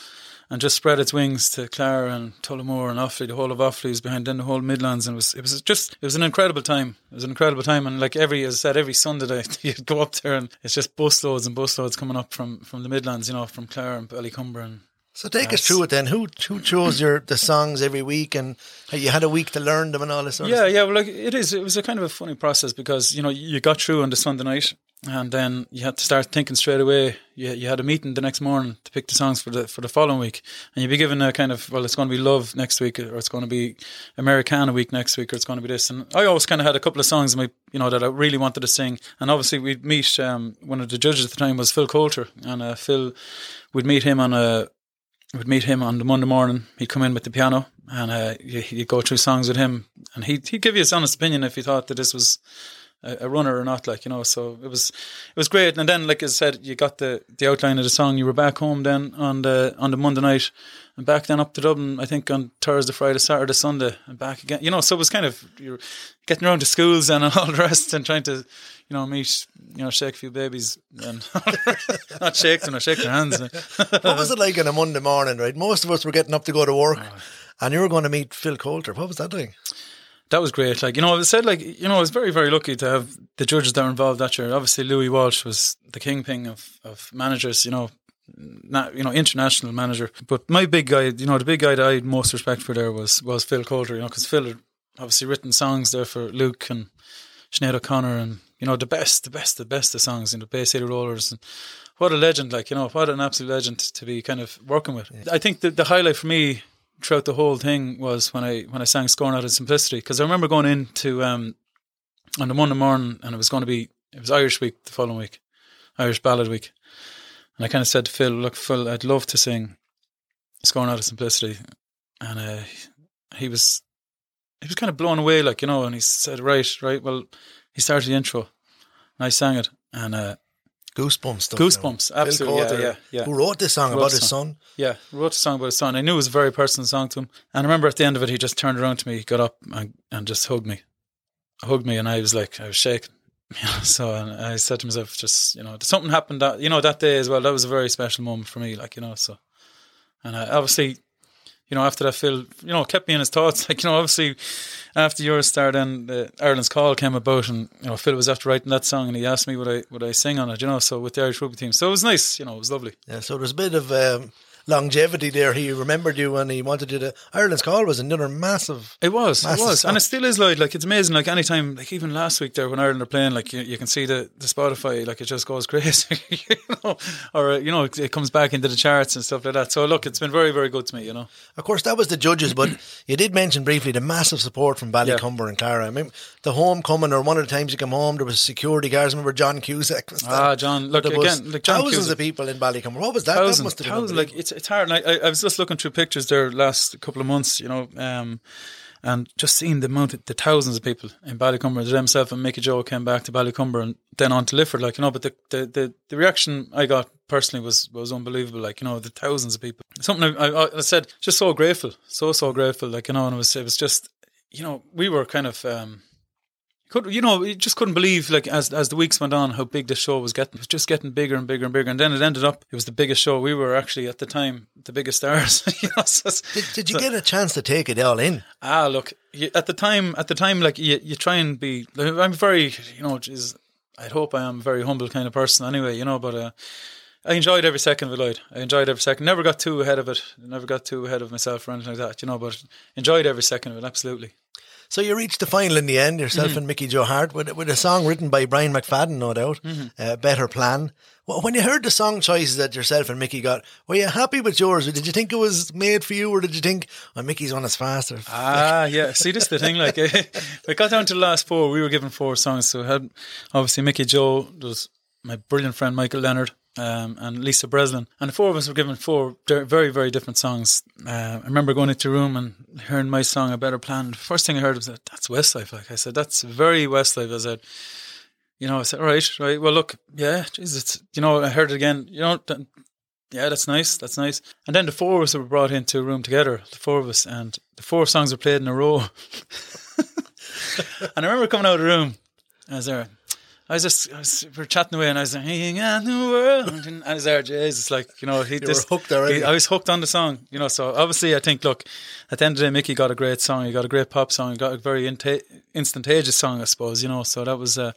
and just spread its wings to Clara and Tullamore and Offaly. The whole of Offaly was behind, then the whole Midlands, and it was it was just it was an incredible time. It was an incredible time, and like every as I said, every Sunday you'd go up there, and it's just busloads and busloads coming up from from the Midlands, you know, from Clara and Ballycumber and. So take us through it then. Who who chose your the songs every week, and you had a week to learn them and all this sort of Yeah, stuff? yeah. Well, like it is. It was a kind of a funny process because you know you got through on the Sunday night, and then you had to start thinking straight away. You you had a meeting the next morning to pick the songs for the for the following week, and you'd be given a kind of well, it's going to be Love next week, or it's going to be Americana week next week, or it's going to be this. And I always kind of had a couple of songs in my you know that I really wanted to sing, and obviously we'd meet. Um, one of the judges at the time was Phil Coulter, and uh, Phil, we'd meet him on a would meet him on the Monday morning. He'd come in with the piano and uh, you, you'd go through songs with him, and he'd he'd give you his honest opinion if he thought that this was a, runner or not. Like you know, so it was it was great. And then, like I said, you got the the outline of the song. You were back home then on the on the Monday night, and back then up to Dublin. I think on Thursday, Friday, Saturday, Sunday, and back again. You know, so it was kind of you're getting around to schools and all the rest, and trying to. You know, meet, you know, shake a few babies and not shake them, or shake their hands. What was it like on a Monday morning, right? Most of us were getting up to go to work, Oh. and you were going to meet Phil Coulter. What was that like? That was great. Like you know, I said like you know, I was very very lucky to have the judges that were involved that year. Obviously, Louis Walsh was the kingpin of of managers. You know, not you know international manager. But my big guy, you know, the big guy that I had most respect for there was was Phil Coulter. You know, because Phil had obviously written songs there for Luke and Sinead O'Connor and you know the best, the best, the best of songs in the Bay City Rollers and. What a legend! Like you know, what an absolute legend to be kind of working with. I think the the highlight for me throughout the whole thing was when I when I sang "Scorn Not His Simplicity" because I remember going into um, on the Monday morning and it was going to be it was Irish week the following week, Irish Ballad week, and I kind of said to Phil, "Look, Phil, I'd love to sing "Scorn Not His Simplicity," and uh, he was he was kind of blown away, like you know, and he said, "Right, right." Well, he started the intro, and I sang it, and uh, Goosebumps stuff. Goosebumps, absolutely, yeah, yeah, yeah. Who wrote this song Wrote about his son? Yeah, wrote a song about his son. I knew it was a very personal song to him. And I remember at the end of it, he just turned around to me, got up and, and just hugged me. Hugged me, and I was like, I was shaking. You know, so and I said to myself, just, you know, something happened that, you know, that day as well. That was a very special moment for me, like, you know, so. And uh, obviously, you know, after that, Phil, you know, kept me in his thoughts. Like, you know, obviously, after You're a Star, then the Ireland's Call came about, and you know, Phil was after writing that song, and he asked me would I would I sing on it, you know, so with the Irish rugby team. So it was nice, you know, it was lovely. Yeah, so there's a bit of um, longevity there. He remembered you and he wanted you to. Ireland's Call was another massive. It was, massive it was, and it still is. Like, like it's amazing. Like anytime, like even last week there when Ireland are playing, like you, you can see the, the Spotify, like it just goes crazy, you know, or you know, it, comes back into the charts and stuff like that. So look, it's been very, very good to me, you know. Of course, that was the judges, but you did mention briefly the massive support from Ballycumber and Clara. I mean, the homecoming or one of the times you come home, there was security guards. I remember John Cusack. Was Ah. John, look, again, like John thousands Cusack. of people in Ballycumber. What was that? that thousands, must have been thousands. Like it's it's hard. I I was just looking through pictures there last couple of months, you know, um, and just seeing the amount, of, the thousands of people in Ballycumber. Themselves and Mickey Joe came back to Ballycumber and then on to Lifford, like you know. But the the, the, the reaction I got personally was was unbelievable. Like you know, the thousands of people. Something I, I, I said, just so grateful, so so grateful. Like you know, and it was it was just you know we were kind of. Um, could you know you just couldn't believe like as as the weeks went on how big the show was getting. It was just getting bigger and bigger and bigger. And then it ended up it was the biggest show we were actually at the time the biggest stars. You know, so Did, did you get a chance to take it all in? ah look you, at the time at the time like you, you try and be like, I'm very you know geez, I hope I am a very humble kind of person anyway you know but uh, I enjoyed every second of it Lloyd. I enjoyed every second. Never got too ahead of it. Never got too ahead of myself or anything like that you know but enjoyed every second of it absolutely So you reached the final in the end, yourself Mm-hmm. and Mickey Joe Harte, with, with a song written by Brian McFadden, no doubt. Mm-hmm. Uh, Better Plan. Well, when you heard the song choices that yourself and Mickey got, were you happy with yours? Did you think it was made for you, or did you think, oh, Mickey's one is faster? Ah, yeah. See, this is the thing. Like, we got down to the last four. We were given four songs. So had obviously Mickey Joe. There was my brilliant friend Michael Leonard. Um, and Lisa Breslin, and the four of us were given four very, very different songs. Uh, I remember going into a room and hearing my song "A Better Plan." The first thing I heard was that that's Westlife. Like I said, that's very Westlife. I said, you know, I said, all right, right. Well, look, yeah, Jesus, you know, I heard it again. You know, yeah, that's nice. That's nice. And then the four of us were brought into a room together, the four of us, and the four songs were played in a row. and I remember coming out of the room, I was there. I was just, I was, we were chatting away, and I was like, "Hey, on the world," and I was there, Jesus, like you know, he were just hooked already. he- I was hooked on the song, you know. So obviously, I think, look, at the end of the day, Mickey got a great song. He got a great pop song. He got a very inta- instantaneous song, I suppose, you know. So that was, uh,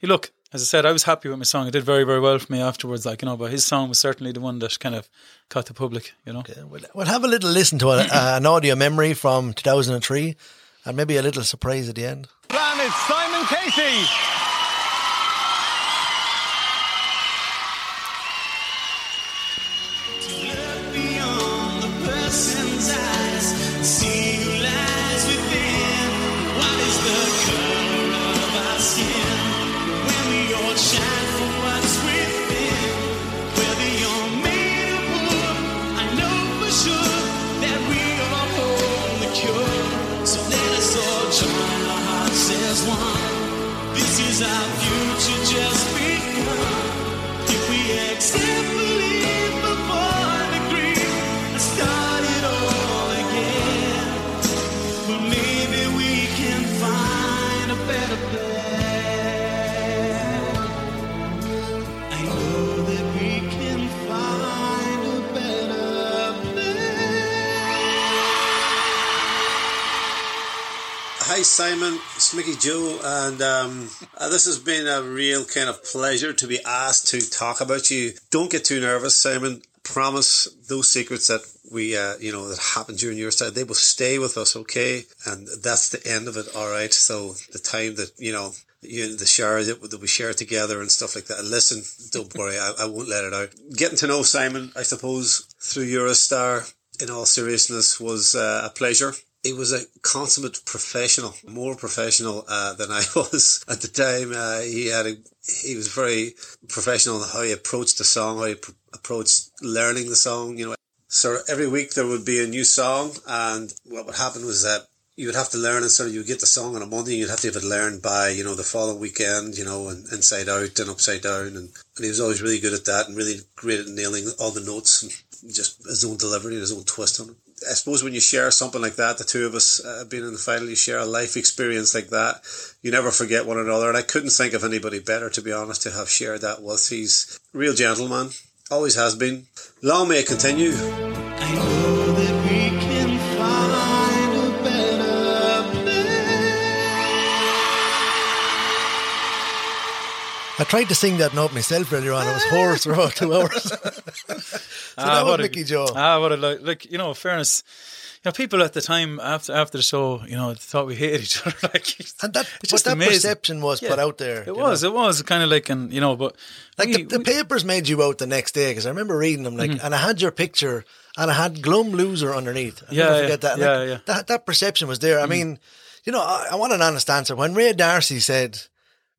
you look, as I said, I was happy with my song. It did very, very well for me afterwards, like you know. But his song was certainly the one that kind of caught the public, you know. We'll, we'll have a little listen to a, uh, an audio memory from 2003 and maybe a little surprise at the end. Plan is Simon Casey. Our future just. If we the grief, and start it all again. Well, maybe we can find a better plan. I know that we can find a better plan. Hi, Simon. Mickey Joe, and um, uh, this has been a real kind of pleasure to be asked to talk about you. Don't get too nervous, Simon. Promise those secrets that we, uh, you know, that happened during your stay, they will stay with us, okay? And that's the end of it, all right? So the time that, you know, you and the share that, we share together and stuff like that. Listen, don't worry, I, I won't let it out. Getting to know Simon, I suppose, through You're a Star, in all seriousness, was uh, a pleasure. He was a consummate professional, more professional uh, than I was at the time. Uh, he had a, he was very professional in how he approached the song, how he pr- approached learning the song. You know, so every week there would be a new song, and what would happen was that you would have to learn, and sort of you would get the song on a Monday, and you'd have to have it learned by you know the following weekend, you know, and inside out and upside down, and, and he was always really good at that, and really great at nailing all the notes and just his own delivery, his own twist on it. I suppose when you share something like that, the two of us uh, being in the final, you share a life experience like that. You never forget one another, and I couldn't think of anybody better, to be honest, to have shared that with. He's a real gentleman, always has been. Long may it continue. I tried to sing that note myself earlier on. I was hoarse for about two hours. so Ah, that was what a- Mickey Joe. Ah, what a like, like you know, fairness. You know, people at the time after after the show, you know, thought we hated each other. Like, and that, it's just that amazing. perception was put out there. It was, know. it was kind of like, and you know, but Like we- the, the papers made you out the next day because I remember reading them. Like, Mhm. and I had your picture and I had Glum Loser underneath. I Yeah, never yeah, forget that. yeah, Like, yeah. That that perception was there. I Mhm. mean, you know, I, I want an honest answer. When Ray D'Arcy said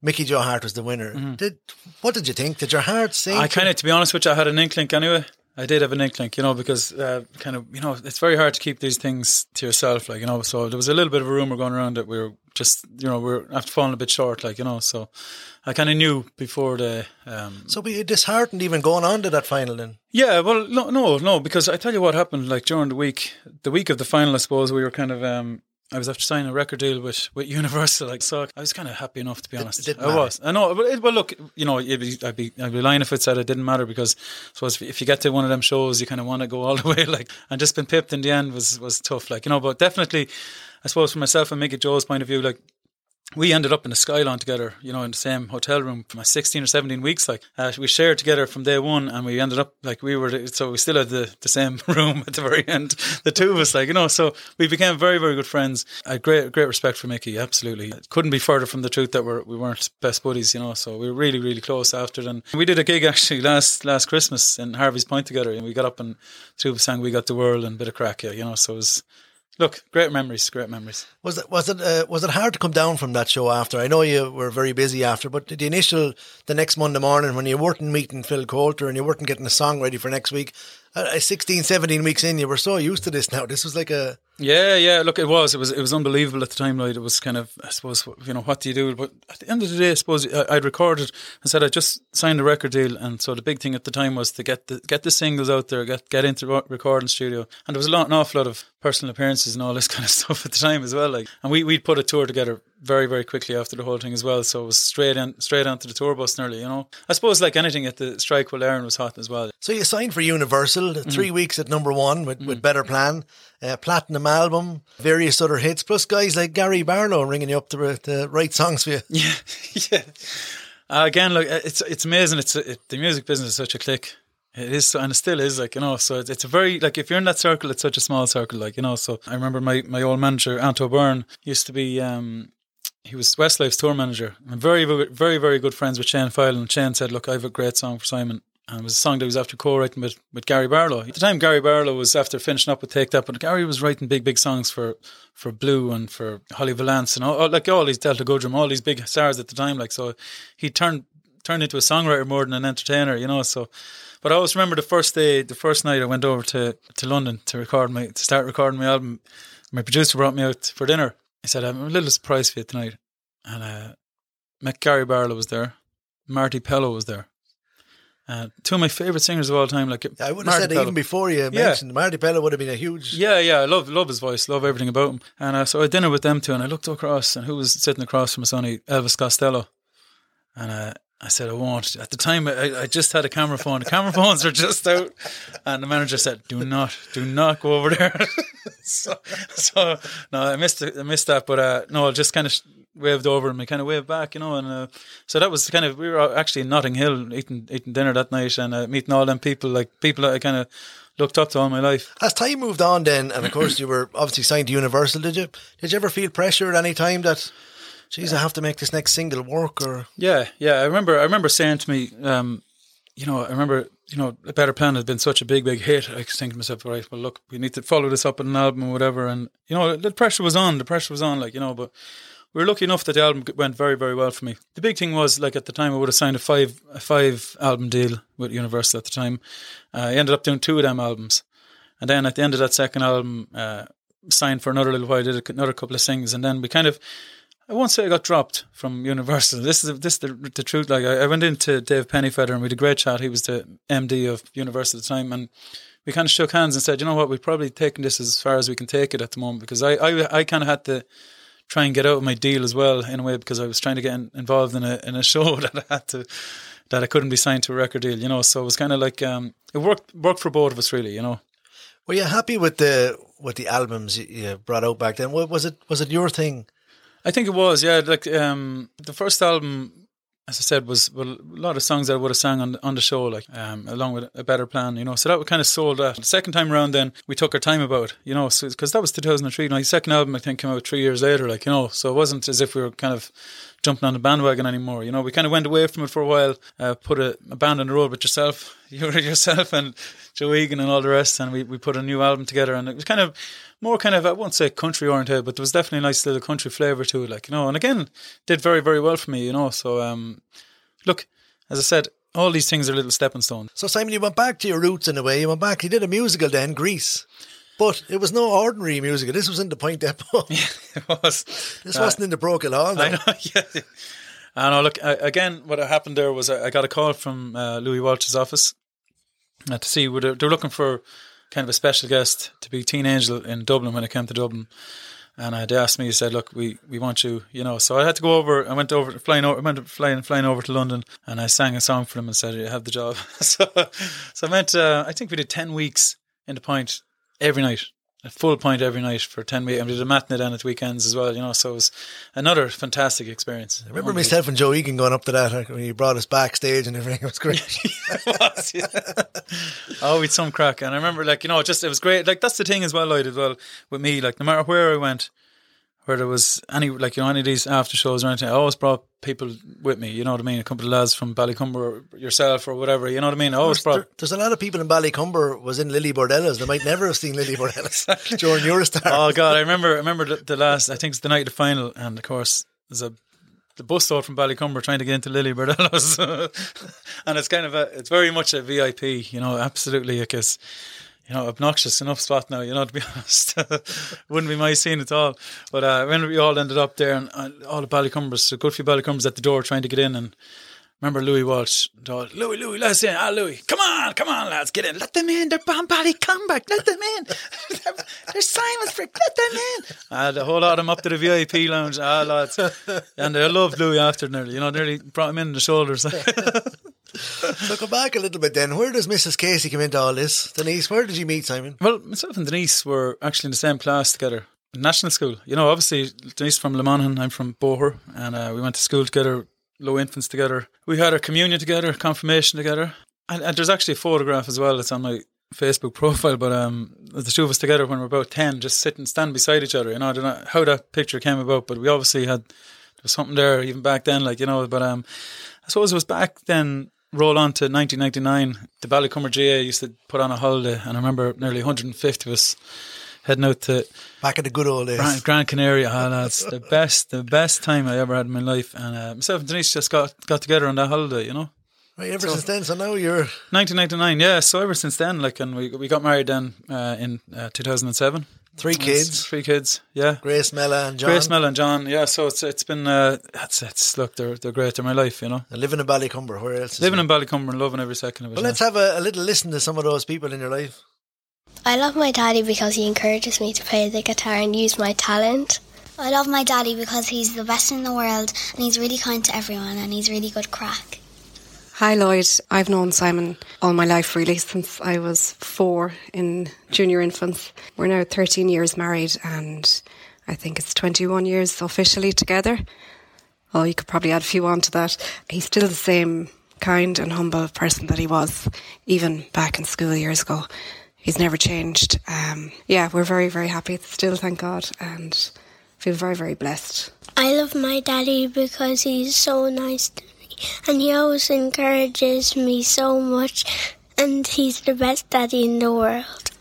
Mickey Joe Harte was the winner, did what did you think? Did your heart sink? Mm-hmm. I kind of, to be honest with you, I had an inkling anyway. I did have an inkling, you know, because uh, kind of, you know, it's very hard to keep these things to yourself, like, you know. So there was a little bit of a rumor going around that we were just, you know, we are after falling a bit short, like, you know. So I kind of knew before the. Um, so were you disheartened even going on to that final then? yeah, well, no, no, no, because I tell you what happened. Like during the week, the week of the final, I suppose we were kind of. Um, I was after signing a record deal with, with Universal, like so. I was kind of happy enough, to be honest. didn't I was. I know, but it, well, look, you know, I'd be, I'd be, I'd be lying if it said it didn't matter because, I suppose, if, if you get to one of them shows, you kind of want to go all the way, like, and just been pipped in the end was was tough, like, you know. But definitely, I suppose, from myself and Mickey Joe's point of view, like, we ended up in the Skylon together, you know, in the same hotel room for my 16 or 17 weeks. Like, uh, we shared together from day one and we ended up, like, we were, so we still had the, the same room at the very end, the two of us, like, you know, so we became very, very good friends. I had great, great respect for Mickey, absolutely. It couldn't be further from the truth that we're, we weren't best buddies, you know, so we were really, really close after. And we did a gig actually last, last Christmas in Harvey's Point together and we got up and two of us sang We Got the World and a bit of crack, yeah, you know, so it was, look, great memories, great memories. Was it was it uh, was it hard to come down from that show after? I know you were very busy after, but the initial the next Monday morning when you weren't meeting Phil Coulter and you weren't getting a song ready for next week, uh, 16, 17 weeks in, you were so used to this now. This was like a Yeah, yeah. Look, it was. It was. It was unbelievable at the time. Like it was kind of. I suppose you know what do you do? But at the end of the day, I suppose I, I'd recorded and said I just signed a record deal, and so the big thing at the time was to get the get the singles out there, get get into recording studio, and there was a lot, an awful lot of personal appearances and all this kind of stuff at the time as well. Like, and we we'd put a tour together very very quickly after the whole thing as well. So it was straight in straight onto the tour bus nearly. You know, I suppose like anything at the strike while Aaron was hot as well. So you signed for Universal, Mm-hmm. three weeks at number one with, with Better Plan, uh, platinum album, various other hits, plus guys like Gary Barlow ringing you up to, to write songs for you. Yeah, yeah. Uh, again, like uh, it's it's amazing. It's it, the music business is such a click. It is, and it still is. Like you know, so it's, it's a very like if you're in that circle, it's such a small circle. Like you know, so I remember my my old manager Anto Byrne used to be. um he was Westlife's tour manager. I'm very, very, very, good friends with Shane Filan, and Shane said, "Look, I have a great song for Simon." And it was a song that was after co-writing with, with Gary Barlow. At the time, Gary Barlow was after finishing up with Take That, but Gary was writing big, big songs for, for Blue and for Holly Valance and all, all- like all these Delta Goodrem, all these big stars at the time. Like so, he turned turned into a songwriter more than an entertainer, you know. So, but I always remember the first day, the first night I went over to, to London to record my to start recording my album. My producer brought me out for dinner. He said, "I'm a little surprised for you tonight," and uh, met Gary Barlow was there, Marti Pellow was there. Uh, two of my favorite singers of all time, like I would have Marti said Pellow. even before you Yeah. mentioned Marti Pellow would have been a huge. Yeah, yeah, I love love his voice, love everything about him. And uh, so I had dinner with them two, and I looked across, and who was sitting across from us? Only Elvis Costello. And uh, I said, I won't. At the time, I, I just had a camera phone. The camera phones are just out, and the manager said, "Do not, do not go over there." so, so no, I missed I missed that, but uh, no, I just kind of waved over and we kind of waved back, you know. And uh, so that was kind of we were actually in Notting Hill eating eating dinner that night and uh, meeting all them people, like people that I kind of looked up to all my life. As time moved on, then, and of course you were obviously signed to Universal. Did you? Did you ever feel pressure at any time that, geez, I have to make this next single work? Or Yeah, yeah. I remember. I remember saying to me, um, you know, I remember, you know, a better plan had been such a big, big hit. I was thinking to myself, right, well, look, we need to follow this up with an album or whatever. And you know, the pressure was on. The pressure was on, like you know, but. We were lucky enough that the album went very, very well for me. The big thing was, like at the time, I would have signed a five, a five album deal with Universal at the time. Uh, I ended up doing two of them albums, and then at the end of that second album, uh, signed for another little while. Did another couple of singles, and then we kind of I won't say I got dropped from Universal. This is this is the, the truth. Like I, I went into Dave Pennefather and we had a great chat. He was the MD of Universal at the time, and we kind of shook hands and said, you know what, we've probably taken this as far as we can take it at the moment because I I, I kind of had to try and get out of my deal as well in a way because I was trying to get in, involved in a in a show that I had to that I couldn't be signed to a record deal. You know, so it was kind of like um, it worked worked for both of us really. You know. were you happy with the with the albums you- brought out back then? Was it was it your thing? I think it was, yeah. Like um, the first album, as I said, was well, a lot of songs that I would have sang on on the show, like um, along with a better plan, you know. So that kind of sold that. The second time around, then we took our time about, you know, because that was 2003. My second album, I think, came out three years later, like you know. So it wasn't as if we were kind of jumping on the bandwagon anymore. You know, we kind of went away from it for a while, uh, put a, a, band on the road with yourself, you yourself and Joe Egan and all the rest, and we, we put a new album together, and it was kind of more kind of I won't say country oriented, but there was definitely a nice little country flavour to it, like you know. And again, did very very well for me, you know. So um, look, as I said, all these things are little stepping stones. So Simon, you went back to your roots in a way. You went back. You did a musical then, Grease. But it was no ordinary musical. This was in the Point Depot. Yeah, it was. This uh, wasn't in the Broken Hall. I know. Yeah. I know. Look, I, again, what happened there was I, I got a call from uh, Louis Walsh's office uh, to see they were looking for kind of a special guest to be Teen Angel in Dublin when I came to Dublin. And uh, they asked me, he said, look, we, we want you, you know. So I had to go over, I went over, flying over, I went flying, flying over to London and I sang a song for them and said, you have the job. so, so I went, uh, I think we did 10 weeks in the point every night full point every night for 10 weeks. And we did a matinee then at the weekends as well, you know, so it was another fantastic experience. I remember myself and Joe Egan going up to that when he brought us backstage and everything. It was great. it was, yeah. oh, we'd some crack. And I remember, like, you know, just, it was great. Like, that's the thing as well, Lloyd, as well, with me. Like, no matter where I went, where there was any like you know any of these after shows or anything, I always brought people with me. You know what I mean? A couple of lads from Ballycumber, or yourself, or whatever. You know what I mean? I always brought. There, there's a lot of people in Ballycumber was in Lillie's Bordello. They might never have seen Lily Bordella's during your star. Oh God, I remember. I remember the, the, last. I think it's the night of the final, and of course there's a the bus stop from Ballycumber trying to get into Lillie's Bordello, and it's kind of a. It's very much a VIP. You know, absolutely because you know, obnoxious enough spot now, you know, to be honest. Wouldn't be my scene at all. But uh, when we all ended up there and uh, all the Ballycumbers, a good few Ballycumbers at the door trying to get in and remember Louis Walsh, all, Louis, Louis, let's in. Ah, Louis, come on, come on, lads, get in. Let them in. They're bomb Ballycumber. Let them in. they're, Simon's Frick. Let them in. Uh, the whole lot of them up to the VIP lounge. Ah, lads. And they loved Louis after nearly, you know, nearly brought him in the shoulders so go back a little bit then. Where does Mrs. Casey come into all this? Denise, where did you meet Simon? Well, myself and Denise were actually in the same class together. National school. You know, obviously Denise from Lemonaghan, I'm from Boher, and uh, we went to school together, low infants together. We had our communion together, confirmation together. And, and there's actually a photograph as well that's on my Facebook profile, but um, the two of us together when we were about 10, just sitting, stand beside each other. You know, I don't know how that picture came about, but we obviously had, there was something there even back then, like, you know, but um, I suppose it was back then roll on to 1999, the Ballycumber GAA used to put on a holiday, and I remember nearly 150 of us heading out to back in the good old days, Grand, Gran Canaria. Oh, that's the best, the best time I ever had in my life. And uh, myself and Denise just got got together on that holiday, you know. Right, ever so, since then, so now you're 1999, yeah. So ever since then, like, and we we got married then uh, in uh, 2007. Three kids. three kids. Yeah. Grace Mella and John. Grace Mella and John. Yeah. So it's it's been uh, it's it's look they're they're great. They're my life. You know. And living in Ballycumber. Where else? Living in Ballycumber and loving every second of it. Well, let's have a, a little listen to some of those people in your life. I love my daddy because he encourages me to play the guitar and use my talent. I love my daddy because he's the best in the world and he's really kind to everyone and he's really good crack. Hi Lloyd, I've known Simon all my life really since I was four in junior infants. We're now 13 years married and I think it's 21 years officially together. Oh, you could probably add a few on to that. He's still the same kind and humble person that he was even back in school years ago. He's never changed. Um, yeah, we're very, very happy still, thank God, and feel very, very blessed. I love my daddy because he's so nice and he always encourages me so much, and he's the best daddy in the world.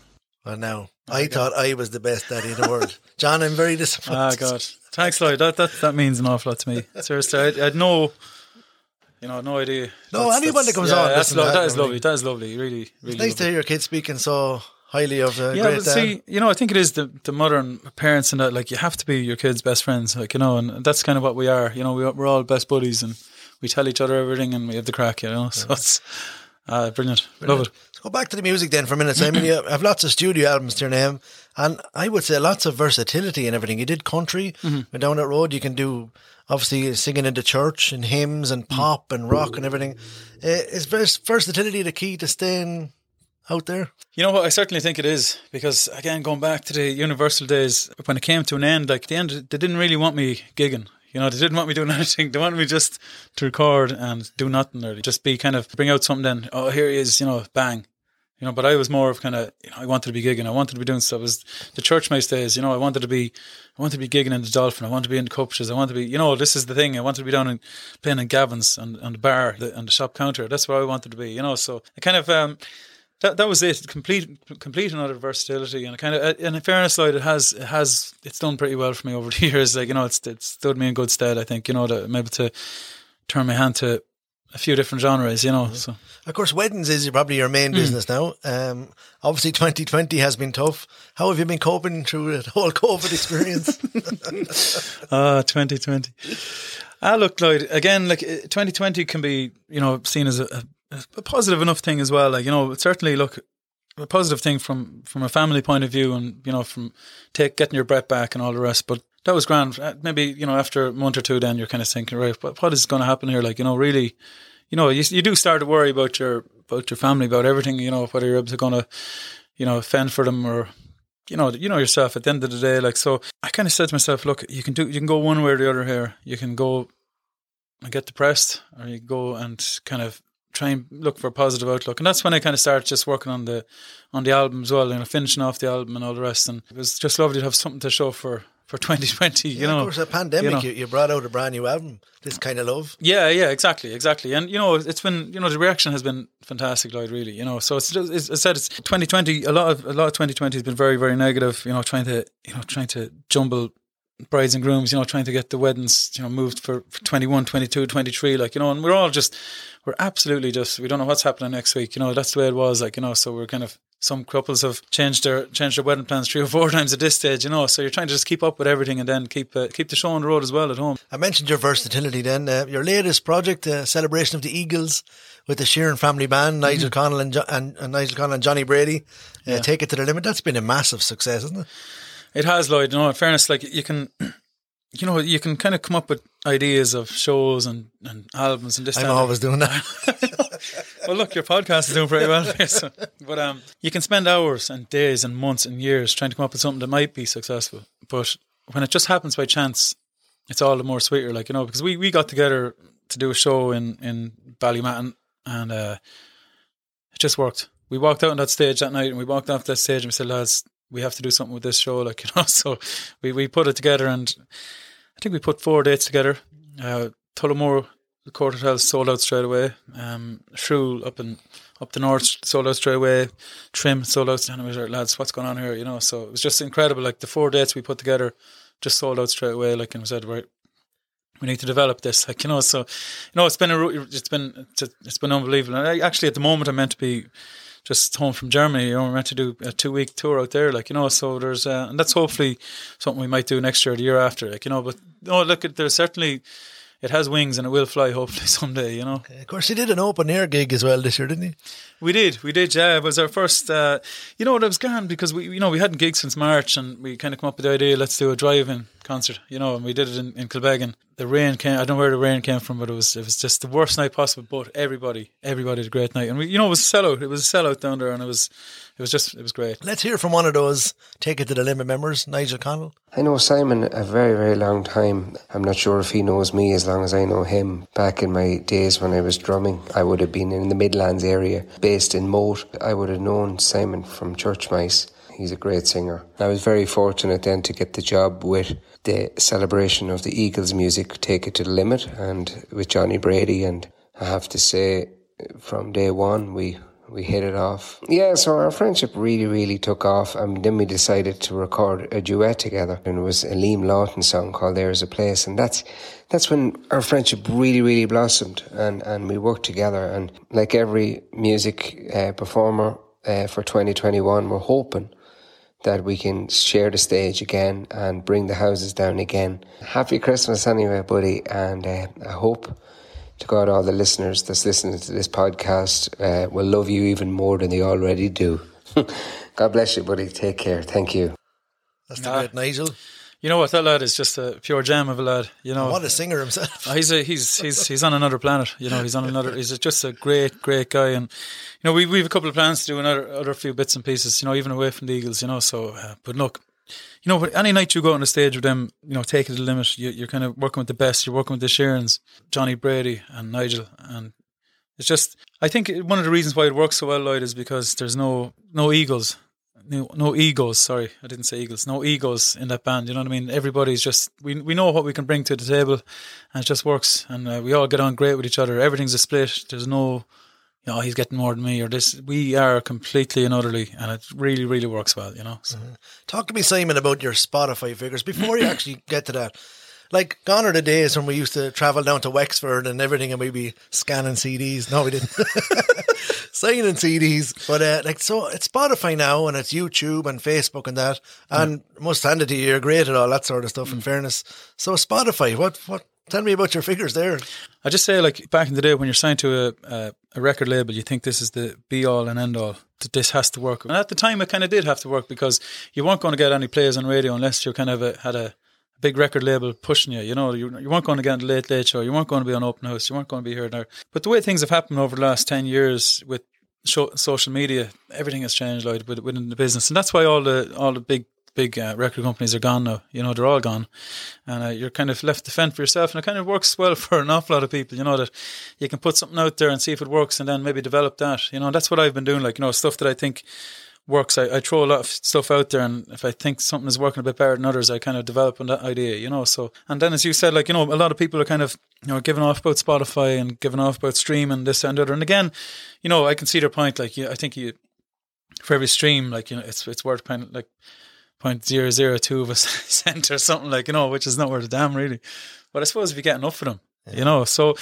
Well, now I thought I was the best daddy in the world. John, I'm very disappointed. Ah, God. Thanks, Lloyd. That, that, that means an awful lot to me. Seriously, I, I had no, you know, no idea. No, that's, anyone that comes yeah, on, that's lo- that, that is lovely. That is lovely. Really, really. It's nice lovely. to hear your kids speaking so highly of the yeah, great but see, you know, I think it is the the modern parents and that like you have to be your kids' best friends, like you know, and that's kind of what we are. You know, we, we're all best buddies and we tell each other everything and we have the crack, you know. So it's uh, brilliant. brilliant. Love it. Let's go back to the music then for a minute. Simon, you have lots of studio albums to your name, and I would say lots of versatility and everything. You did country, mm-hmm. went down that road. You can do obviously singing in the church and hymns and pop and rock and everything. Uh, is vers- versatility the key to staying out there? You know what? I certainly think it is because again, going back to the Universal days, when it came to an end, like the end, they didn't really want me gigging. You know, they didn't want me doing anything. They wanted me just to record and do nothing or just be kind of bring out something. Then, oh, here he is. You know, bang. You know, but I was more of kind of, you know, I wanted to be gigging. I wanted to be doing stuff. It was the church mouse days. You know, I wanted to be, I wanted to be gigging in the Dolphin. I wanted to be in the Cupshes. I wanted to be, you know, this is the thing. I wanted to be down in playing in Gavin's and, and the bar and the shop counter. That's where I wanted to be. You know, so I kind of, um, that that was it. Complete, complete another versatility, and kind of, uh, and in fairness, Lloyd, it has, it has, it's done pretty well for me over the years. Like you know, it's it's stood me in good stead. I think you know that I'm able to turn my hand to a few different genres. You know, so Of course, weddings is probably your main Mm. business now. Um, obviously, 2020 has been tough. How have you been coping through the whole COVID experience? Ah, 2020. Ah, look, Lloyd, again, like uh, 2020 can be, you know, seen as a, a, positive enough thing as well. Like, you know, certainly look, a positive thing from, from a family point of view and, you know, from take, getting your breath back and all the rest. But that was grand. Uh, Maybe, you know, after a month or two, then you're kind of thinking, right, what, what is going to happen here? Like, you know, really, you know, you, you do start to worry about your, about your family, about everything, you know, whether you're going to, you know, fend for them or, you know, you know yourself at the end of the day, like, so I kind of said to myself, look, you can do, you can go one way or the other here. You can go and get depressed or you go and kind of try and look for a positive outlook. And that's when I kind of started just working on the, on the album as well, you know, finishing off the album and all the rest. And it was just lovely to have something to show for, for 2020, you Yeah, know. of course, a pandemic, you know. you, you brought out a brand new album, This Kind of Love. Yeah, yeah, exactly, exactly. And you know, it's been you know the reaction has been fantastic, Lloyd. Really, you know. So it's, it's I said it's 2020. A lot of a lot of 2020 has been very very negative. You know, trying to you know trying to jumble brides and grooms. You know, trying to get the weddings you know moved for, for 21, 22, 23. Like you know, and we're all just we're absolutely just we don't know what's happening next week. You know, that's the way it was. Like you know, so we're kind of. Some couples have changed their changed their wedding plans three or four times at this stage, you know. So you're trying to just keep up with everything and then keep uh, keep the show on the road as well at home. I mentioned your versatility then. Uh, your latest project, uh, Celebration of the Eagles, with the Sheeran family band, Nigel Connell and, jo- and, and Nigel Connell and Johnny Brady. Uh, Yeah. Take it to the limit. That's been a massive success, isn't it? It has, Lloyd. You know, in fairness, like you can, you know, you can kind of come up with ideas of shows and, and albums and this. Stuff. I'm always doing that. well, look, your podcast is doing pretty well. so, but um, you can spend hours and days and months and years trying to come up with something that might be successful. But when it just happens by chance, it's all the more sweeter. Like you know, because we, we got together to do a show in in Ballymatton, and uh, it just worked. We walked out on that stage that night, and we walked off that stage, and we said, "Lads, we have to do something with this show." Like you know, so we we put it together, and I think we put four dates together. Uh, Tullamore, the Court Hotel sold out straight away. Um, Shrew up in up the north sold out straight away. Trim sold out. And were like, lads, what's going on here? You know, so it was just incredible. Like the four dates we put together, just sold out straight away. Like and we said, right, we need to develop this. Like you know, so you know, it's been a it's been it's, it's been unbelievable. And I, actually, at the moment, I'm meant to be just home from Germany. You know, we're meant to do a two week tour out there. Like you know, so there's uh, and that's hopefully something we might do next year, or the year after. Like you know, but no, look, there's certainly it has wings and it will fly. Hopefully someday. You know. Of course, you did an open air gig as well this year, didn't you? We did, we did. Yeah, it was our first. Uh, you know what? It was grand because we, you know, we hadn't gigs since March, and we kind of come up with the idea, let's do a drive-in concert. You know, and we did it in, in Kilbeggan. The rain came. I don't know where the rain came from, but it was it was just the worst night possible. But everybody, everybody had a great night, and we, you know, it was a sellout. It was a sellout down there, and it was, it was just, it was great. Let's hear from one of those Take It to the Limit members, Nigel Connell. I know Simon a very, very long time. I'm not sure if he knows me as long as I know him. Back in my days when I was drumming, I would have been in the Midlands area, based in Moate. I would have known Simon from Church Mice. He's a great singer. I was very fortunate then to get the job with the celebration of the Eagles music, Take It to the Limit, and with Johnny Brady. And I have to say, from day one, we we hit it off. Yeah, so our friendship really, really took off, and then we decided to record a duet together, and it was a Liam Lawton song called "There's a Place," and that's that's when our friendship really, really blossomed, and and we worked together, and like every music uh, performer uh, for 2021, we're hoping that we can share the stage again and bring the houses down again. Happy Christmas anyway, buddy, and uh, I hope to God all the listeners that's listening to this podcast uh, will love you even more than they already do. God bless you, buddy. Take care. Thank you. That's the great Nigel. You know what? That lad is just a pure gem of a lad. You know, What a singer himself. He's a, he's he's he's on another planet. You know, he's on another. He's just a great great guy, and you know we we have a couple of plans to do another other few bits and pieces. You know, even away from the Eagles. You know, so uh, but look, you know, any night you go on the stage with them, you know, take it to the limit. You, you're kind of working with the best. You're working with the Sheerans, Johnny Brady, and Nigel, and it's just. I think one of the reasons why it works so well, Lloyd, is because there's no no egos, no, no egos. Sorry, I didn't say eagles. No egos in that band. You know what I mean? Everybody's just we we know what we can bring to the table, and it just works. And uh, we all get on great with each other. Everything's a split. There's no you know, he's getting more than me or this. We are completely and utterly, and it really, really works well, you know. So. Mm-hmm. Talk to me, Simon, about your Spotify figures before you actually get to that. Like, gone are the days when we used to travel down to Wexford and everything and we'd be scanning CDs. No, we didn't. Signing CDs. But, uh, like, so it's Spotify now and it's YouTube and Facebook and that. And yeah. must hand it to you, you're great at all that sort of stuff, mm. in fairness. So, Spotify, what, what, Tell me about your figures there. I just say, like back in the day, when you're signed to a, a, a record label, you think this is the be all and end all. That this has to work. And at the time, it kind of did have to work because you weren't going to get any players on radio unless you kind of a, had a big record label pushing you. You know, you, you weren't going to get on the late late show. You weren't going to be on open house. You weren't going to be here and there. But the way things have happened over the last ten years with social media, everything has changed, like within the business, and that's why all the all the big big uh, record companies are gone now. You know, they're all gone, and uh, you're kind of left to fend for yourself. And it kind of works well for an awful lot of people. You know that you can put something out there and see if it works, and then maybe develop that. You know, that's what I've been doing. Like you know, stuff that I think works. I, I throw a lot of stuff out there, and if I think something is working a bit better than others, I kind of develop on that idea. You know, so and then as you said, like you know, a lot of people are kind of you know giving off about Spotify and giving off about and this and other. And again, you know, I can see their point. Like, yeah, I think you for every stream, like you know, it's it's worth kind of like point zero zero two of a cent or something like you know, which is not worth a damn really. But I suppose if you get enough for them, yeah. you know, so.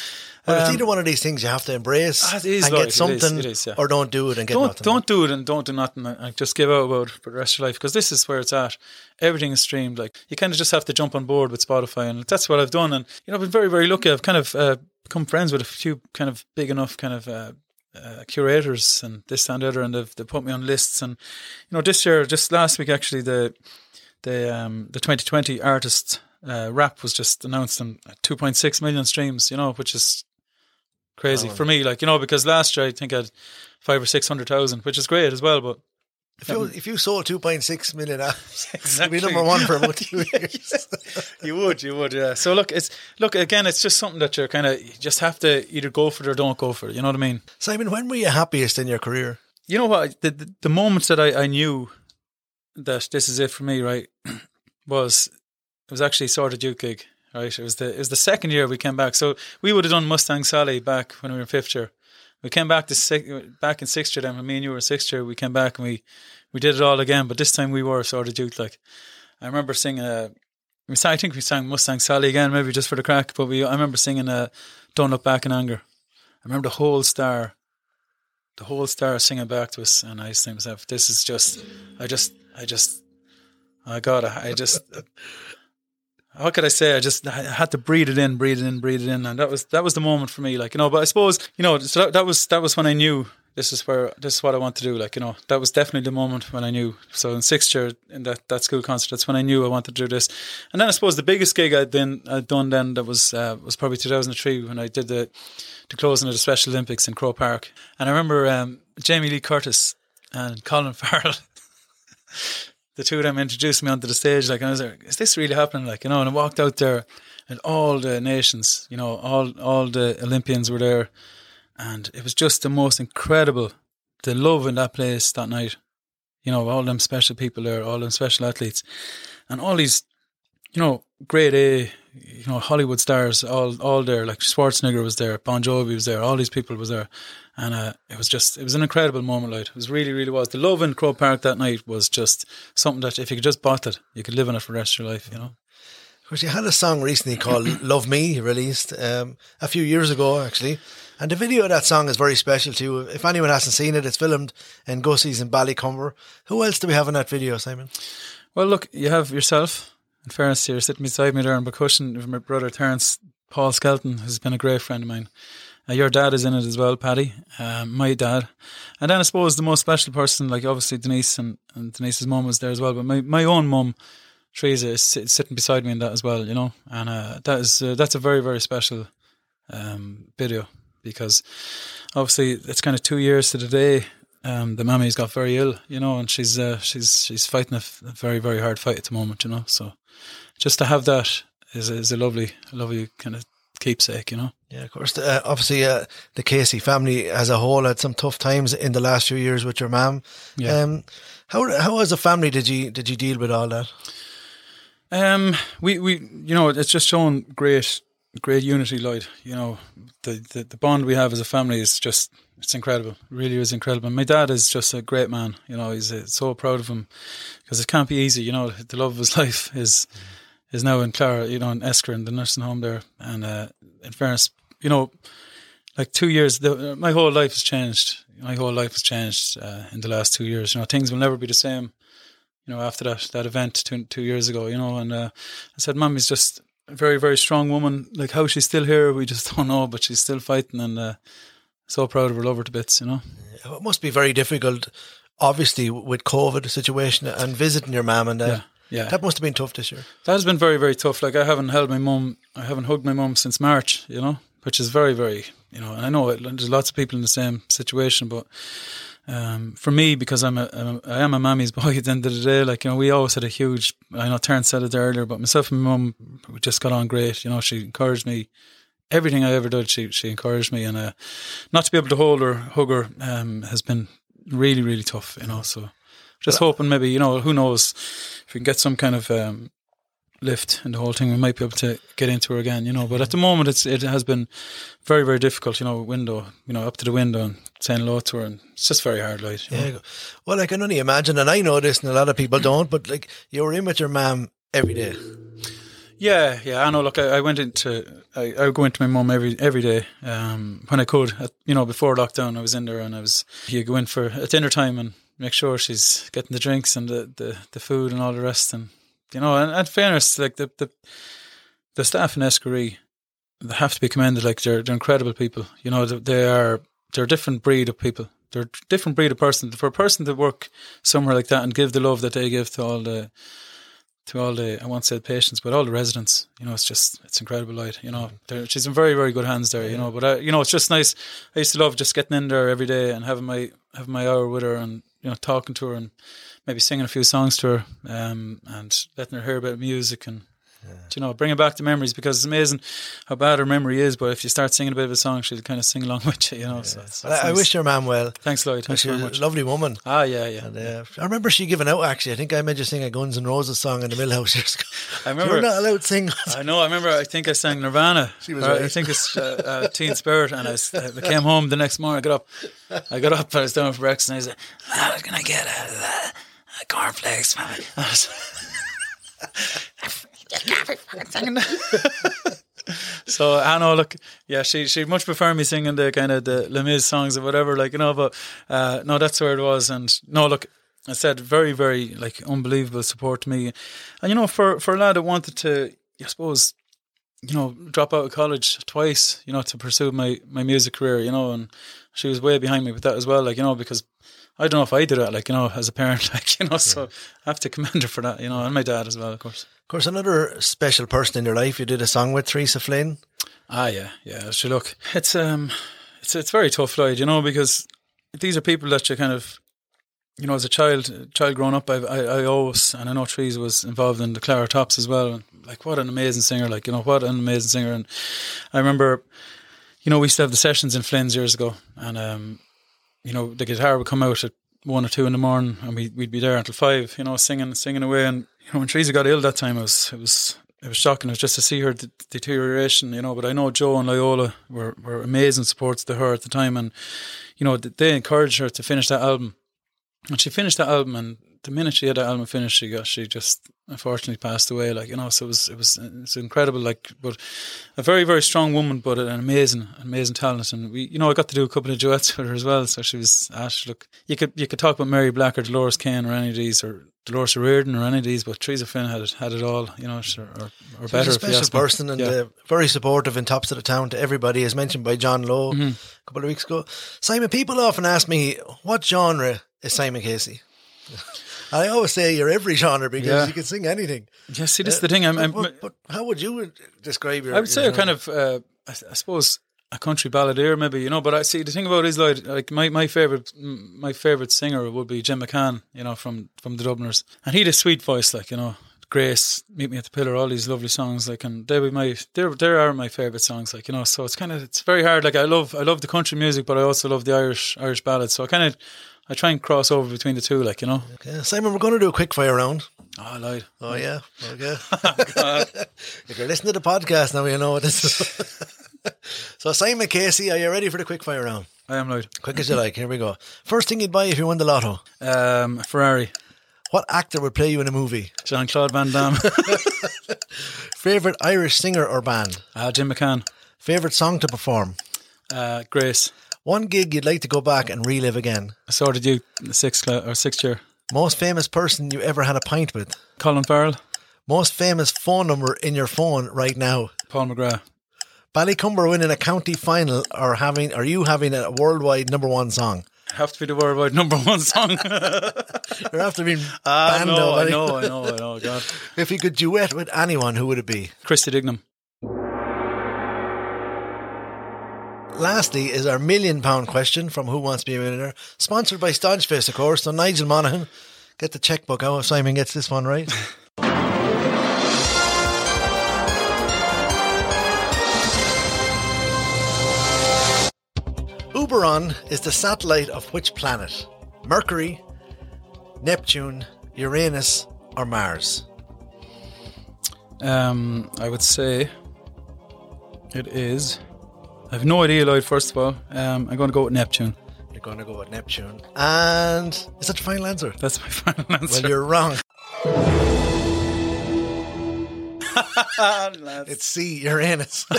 Well, it's um, either one of these things you have to embrace ah, and get something, it is, it is, yeah. or don't do it and get don't, nothing. Don't do it and don't do nothing and just give out about it for the rest of your life because this is where it's at. Everything is streamed. Like you kind of just have to jump on board with Spotify, and that's what I've done. And you know, I've been very, very lucky. I've kind of uh, become friends with a few kind of big enough kind of uh, uh, curators and this and the other, and they've they put me on lists. And you know, this year, just last week, actually, the the um, the 2020 artist uh, rap was just announced on 2.6 million streams. You know, which is crazy oh. for me. Like you know, because last year I think I had five or six hundred thousand, which is great as well. But if you um, if you sold 2.6 million albums, exactly. you'd be number one for about two years. you would, you would, yeah. So look, it's look again. It's just something that you're kind of you just have to either go for it or don't go for it. You know what I mean? Simon, when were you happiest in your career? You know what? The the, the moments that I, I knew that this is it for me, right? was it was actually sort of Duke gig, right? It was the it was the second year we came back. So we would have done Mustang Sally back when we were in fifth year. We came back to six, back in sixth year. Then me and you were sixth year, we came back and we we did it all again. But this time we were sort of. Like I remember singing a. I think we sang Mustang Sally again, maybe just for the crack. But we, I remember singing a "Don't Look Back in Anger." I remember the whole star, the whole star singing back to us, and I just think myself, "This is just, I just, I just, I got I just, how could I say? I just I had to breathe it in, breathe it in, breathe it in, and that was that was the moment for me. Like you know, but I suppose you know, so that, that was that was when I knew this is where this is what I want to do. Like you know, that was definitely the moment when I knew. So in sixth year in that, that school concert, that's when I knew I wanted to do this. And then I suppose the biggest gig I'd then I'd done then that was uh, was probably 2003 when I did the the closing of the Special Olympics in Croke Park. And I remember um, Jamie Lee Curtis and Colin Farrell the two of them introduced me onto the stage, like, I was like, "Is this really happening?" Like, you know, and I walked out there, and all the nations, you know, all all the Olympians were there, and it was just the most incredible, the love in that place that night. You know, all them special people there, all them special athletes, and all these, you know, grade A, you know, Hollywood stars, all all there. Like Schwarzenegger was there, Bon Jovi was there, all these people was there, and uh, it was just, it was an incredible moment, like, it was really, really was. The love in Croke Park that night was just something that if you could just bottle it, you could live in it for the rest of your life, you know. Because you had a song recently called Love Me, released um, a few years ago, actually. And the video of that song is very special too. If anyone hasn't seen it, it's filmed in Gussie's in Ballycumber. Who else do we have in that video, Simon? Well, look, you have yourself. In fairness, sitting beside me there on percussion with my brother Terence Paul Skelton, who's been a great friend of mine. Uh, your dad is in it as well, Paddy. Uh, my dad, and then I suppose the most special person, like obviously Denise and, and Denise's mum was there as well. But my, my own mum, Teresa, is sit, sitting beside me in that as well. You know, and uh, that is uh, that's a very very special um, video because obviously it's kind of two years to the day um, the mammy's got very ill, you know, and she's uh, she's she's fighting a, f- a very very hard fight at the moment, you know. So just to have that is is a lovely lovely kind of keepsake, you know. Yeah, of course. Uh, obviously, uh, the Casey family as a whole had some tough times in the last few years with your mum. Yeah. Um, how how as a family did you did you deal with all that? Um, we, we, you know, it's just shown great, great unity, Lloyd. You know, the, the, the bond we have as a family is just, it's incredible. Really is incredible. My dad is just a great man. You know, he's uh, so proud of him because it can't be easy. You know, the love of his life is, is now in Clara, you know, in Esker in the nursing home there. And, uh, in fairness, you know, like two years, the, my whole life has changed. My whole life has changed, uh, in the last two years. You know, things will never be the same you know, after that that event two two years ago, you know, and uh, I said, "Mommy's just a very very strong woman. Like how she's still here, we just don't know, but she's still fighting, and uh, so proud of her, love her to bits, you know." It must be very difficult, obviously, with COVID situation and visiting your mum and uh, Yeah, yeah. that must have been tough this year. That has been very very tough. Like I haven't held my mum, I haven't hugged my mum since March, you know, which is very very, you know, and I know it, there's lots of people in the same situation, but. Um, for me, because I'm a, I'm a I am a mammy's boy at the end of the day, like, you know, we always had a huge, I know Terence said it earlier, but myself and my mum we just got on great. You know, she encouraged me, everything I ever did, she, she encouraged me. And, uh, not to be able to hold her, hug her, um, has been really, really tough, you know, so just hoping maybe, you know, who knows if we can get some kind of, um, lift and the whole thing, we might be able to get into her again, you know. But at the moment, it's it has been very very difficult, you know. Window, you know, up to the window and saying hello to her, and it's just very hard, like. You know? Yeah. Well, I can only imagine, and I know this, and a lot of people don't. But like, you were in with your mum every day. Yeah, yeah. I know. Look, I, I went into I, I would go into my mum every every day um, when I could. You know, before lockdown, I was in there, and I was you go in for dinner time and make sure she's getting the drinks and the, the, the food and all the rest. And you know, and, and fairness, like the the the staff in Eskery, they have to be commended. Like they're they're incredible people. You know, they, they are they're a different breed of people. They're a different breed of person. For a person to work somewhere like that and give the love that they give to all the to all the I won't say patients, but all the residents. You know, it's just it's incredible. Light. You know, she's in very very good hands there. You know, but I, you know, it's just nice. I used to love just getting in there every day and having my having my hour with her and you know talking to her and maybe singing a few songs to her um, and letting her hear about music and. You know, bringing back the memories because it's amazing how bad her memory is. But if you start singing a bit of a song, she'll kind of sing along with you. You know, so it's, I, I wish your mum well. Thanks, Lloyd. Thanks very a much. lovely woman. Ah, yeah, yeah. And, uh, I remember she giving out. Actually, I think I made you sing a Guns N' Roses song in the Millhouse years ago. I remember You're not allowed to sing. I know. I remember. I think I sang Nirvana. She was Or I think it's uh, uh, Teen Spirit, and I came home the next morning. I got up. I got up. I was down for breakfast, and I said, "I was gonna get a, a, a cornflakes, man." Can't fucking so I know. Look, yeah, she she much prefer me singing the kind of the Les Mis songs or whatever, like you know. But uh, no, that's where it was. And no, look, I said very, very like unbelievable support to me. And you know, for for a lad that wanted to, I suppose, you know, drop out of college twice, you know, to pursue my my music career, you know, and she was way behind me with that as well, like you know, because. I don't know if I did that, like you know, as a parent, like you know, so I have to commend her for that, you know, and my dad as well, of course. Of course, another special person in your life. You did a song with Teresa Flynn. Ah, yeah, yeah. So look, it's um, it's it's very tough, Lloyd. You know, because these are people that you kind of, you know, as a child, child growing up, I, I, I always, and I know Trees was involved in the Clara Tops as well. And like, what an amazing singer! Like, you know, what an amazing singer. And I remember, you know, we used to have the sessions in Flynn's years ago, and um, you know, the guitar would come out at one or two in the morning, and we we'd be there until five, you know, singing singing away. And you know, when Teresa got ill that time, it was it was it was shocking. It was just to see her de- deterioration, you know. But I know Joe and Loyola were were amazing supports to her at the time, and you know, they encouraged her to finish that album. And she finished that album, and the minute she had that album finished, she got she just unfortunately passed away. Like you know, so it was it was it's incredible. Like, but a very very strong woman, but an amazing amazing talent. And we, you know, I got to do a couple of duets with her as well. So she was asked, look, you could you could talk about Mary Black or Dolores Keane or any of these or Dolores O'Riordan or any of these, but Teresa Finn had it had it all. You know, or, or, or better. a special person and Yeah. uh, very supportive and tops of the town to everybody, as mentioned by John Lowe Mhm. a couple of weeks ago. Simon, people often ask me, what genre is Simon Casey? I always say you're every genre because Yeah. you can sing anything. Yeah, see, this is the thing. I'm, I'm, but, but how would you describe your? I would say your I'm kind of, uh, I, I suppose, a country balladeer, maybe you know. But I see the thing about it is like, like my, my favorite my favorite singer would be Jim McCann, you know, from from the Dubliners, and he had a sweet voice, like you know. Grace, Meet Me at the Pillar, all these lovely songs, like, and they be my, they're, they are my favorite songs, like, you know. So it's kind of, it's very hard. Like, I love, I love the country music, but I also love the Irish, Irish ballads. So I kind of, I try and cross over between the two, like, you know. Okay. Simon, we're going to do a quick fire round. Oh, I lied. Oh, yeah. Okay. if you're listening to the podcast now, you know what this is. so, Simon Casey, are you ready for the quick fire round? I am loud. Quick as you like. Here we go. First thing you'd buy if you won the lotto? Um, Ferrari. What actor would play you in a movie? Jean Claude Van Damme. Favorite Irish singer or band? Uh, Jim McCann. Favorite song to perform? Uh, Grace. One gig you'd like to go back and relive again? I saw did you in the sixth cla- or sixth year. Most famous person you ever had a pint with? Colin Farrell. Most famous phone number in your phone right now? Paul McGrath. Ballycumber winning a county final or having are you having a worldwide number one song? Have to be the worldwide number one song. You're after being banned no, though, I know, I know, I know. God, If you could duet with anyone, who would it be? Christy Dignam. Lastly, is our million pound question from Who Wants to Be a Millionaire, sponsored by Stodgeface, of course. So Nigel Monaghan, get the checkbook out if Simon gets this one right. Oberon is the satellite of which planet? Mercury, Neptune, Uranus, or Mars? Um, I would say it is. I have no idea, Lloyd. First of all, um, I'm going to go with Neptune. You're going to go with Neptune. And is that your final answer? That's my final answer. Well, you're wrong. it's C, Uranus.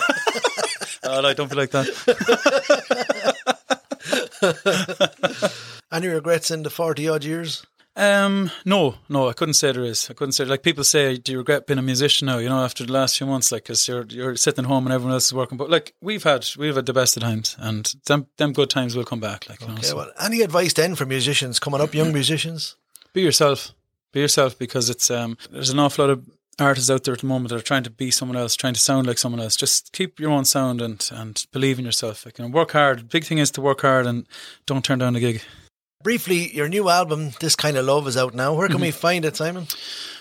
oh, I don't feel like that. Any regrets in the 40 odd years? Um, no, no, I couldn't say there is. I couldn't say like people say, do you regret being a musician now? You know, after the last few months, like because you're you're sitting home and everyone else is working. But like we've had we've had the best of times, and them them good times will come back. Like you know, Okay, so well, any advice then for musicians coming up, young musicians? be yourself, be yourself because it's um there's an awful lot of artists out there at the moment that are trying to be someone else, trying to sound like someone else. Just keep your own sound and and believe in yourself. Like, you know, work hard. Big thing is to work hard and don't turn down a gig. Briefly, your new album, This Kind of Love, is out now. Where can Mm-hmm. we find it, Simon?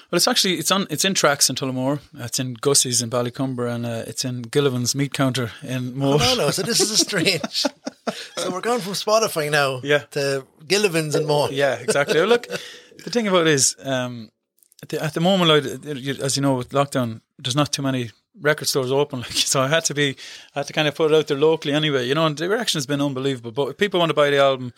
Well, it's actually it's on it's in tracks in Tullamore. It's in Gussie's in Ballycumber, and uh, it's in Gillivan's Meat Counter in Moate. Oh, no, no. So this is a strange. so we're going from Spotify now Yeah. to Gillivan's and more. Yeah, exactly. Well, Look, the thing about it is, um, at, the, at the moment, like, as you know, with lockdown, there's not too many record stores open. Like, so I had to be, I had to kind of put it out there locally anyway. You know, and the reaction has been unbelievable. But if people want to buy the album,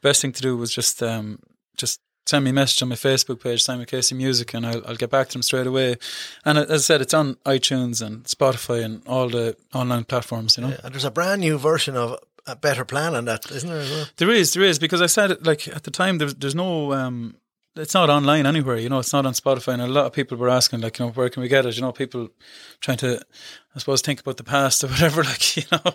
the best thing to do was just, um, just send me a message on my Facebook page, Simon Casey Music, and I'll, I'll get back to them straight away. And as I said, it's on iTunes and Spotify and all the online platforms. You know. And there's a brand new version of a better plan on that, isn't there? As well? There is, there is, because I said it like at the time. There's, there's no, um, it's not online anywhere. You know, it's not on Spotify, and a lot of people were asking, like, you know, where can we get it? You know, people trying to, I suppose, think about the past or whatever, like, you know.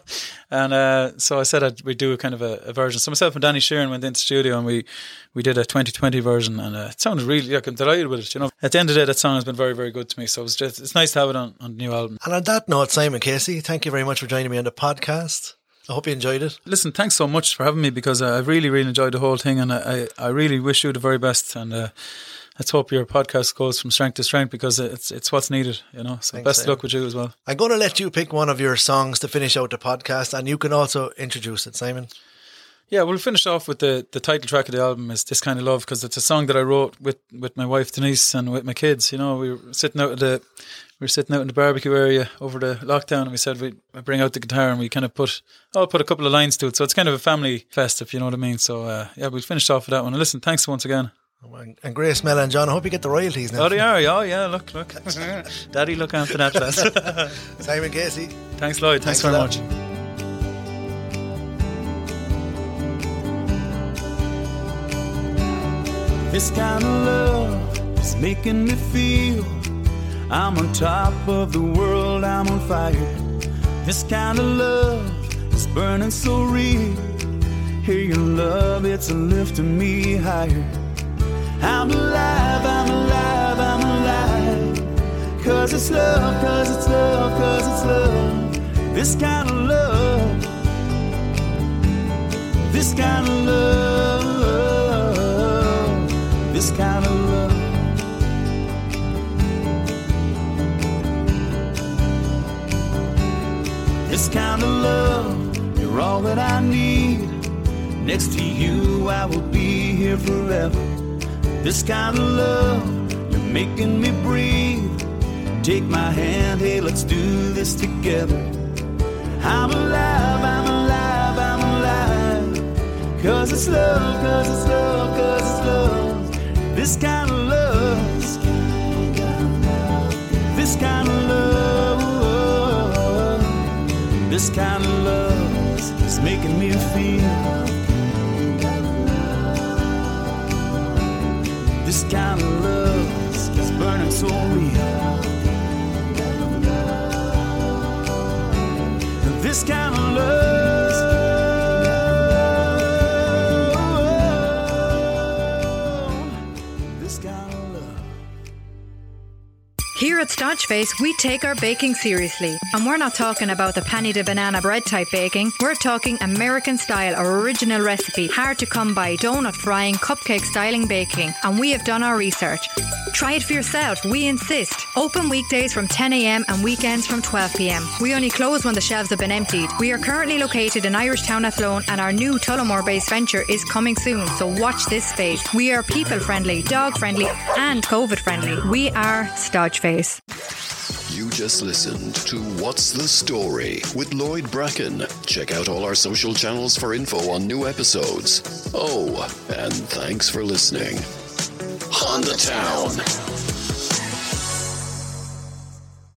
And uh, so I said I'd, we'd do a kind of a, a version. So myself and Danny Sheeran went into the studio and we we did a 2020 version, and uh, it sounded really. Like, I'm delighted with it. You know, at the end of the day, that song has been very, very good to me. So it's just, it's nice to have it on on the new album. And on that note, Simon Casey, thank you very much for joining me on the podcast. I hope you enjoyed it. Listen, thanks so much for having me because I really, really enjoyed the whole thing, and I, I, I really wish you the very best. And uh, let's hope your podcast goes from strength to strength because it's it's what's needed, you know. So Thanks, best of luck with you as well. I'm going to let you pick one of your songs to finish out the podcast, and you can also introduce it, Simon. Yeah, we'll finish off with the, the title track of the album is "This Kind of Love" because it's a song that I wrote with, with my wife Denise and with my kids. You know, we were sitting out at the we were sitting out in the barbecue area over the lockdown, and we said we'd bring out the guitar and we kind of put I'll put a couple of lines to it. So it's kind of a family festive, you know what I mean. So uh, yeah, we'll finish off with that one. And listen, thanks once again. And Grace, Mel, and John, I hope you get the royalties now. Oh, they are. Oh, yeah. Look, look. Daddy, look after that, lads. Simon Casey. Thanks, Lloyd. Thanks, Thanks very much. This kind of love is making me feel I'm on top of the world, I'm on fire. This kind of love is burning so real. Hear your love, it's lifting me higher. I'm alive, I'm alive, I'm alive. Cause it's love, cause it's love, cause it's love. This kind of love This kind of love, kind of love. This kind of love, you're all that I need. Next to you, I will be here forever. This kind of love, you're making me breathe. Take my hand, hey, let's do this together. I'm alive, I'm alive, I'm alive. Cause it's love, cause it's love, cause it's love. This kind of love, this kind of love, this kind of love is making me feel. This kind of love is burning so real. This kind of Here at Stodgeface, we take our baking seriously. And we're not talking about the penny de banana bread type baking. We're talking American style original recipe, hard to come by donut frying, cupcake styling baking. And we have done our research. Try it for yourself, we insist. Open weekdays from 10am and weekends from 12pm. We only close when the shelves have been emptied. We are currently located in Irish Town Athlone and our new Tullamore based venture is coming soon, so watch this space. We are people friendly, dog friendly, and COVID friendly. We are Stodgeface. You just listened to What's the Story with Lloyd Bracken. Check out all our social channels for info on new episodes. Oh, and thanks for listening. On the Town.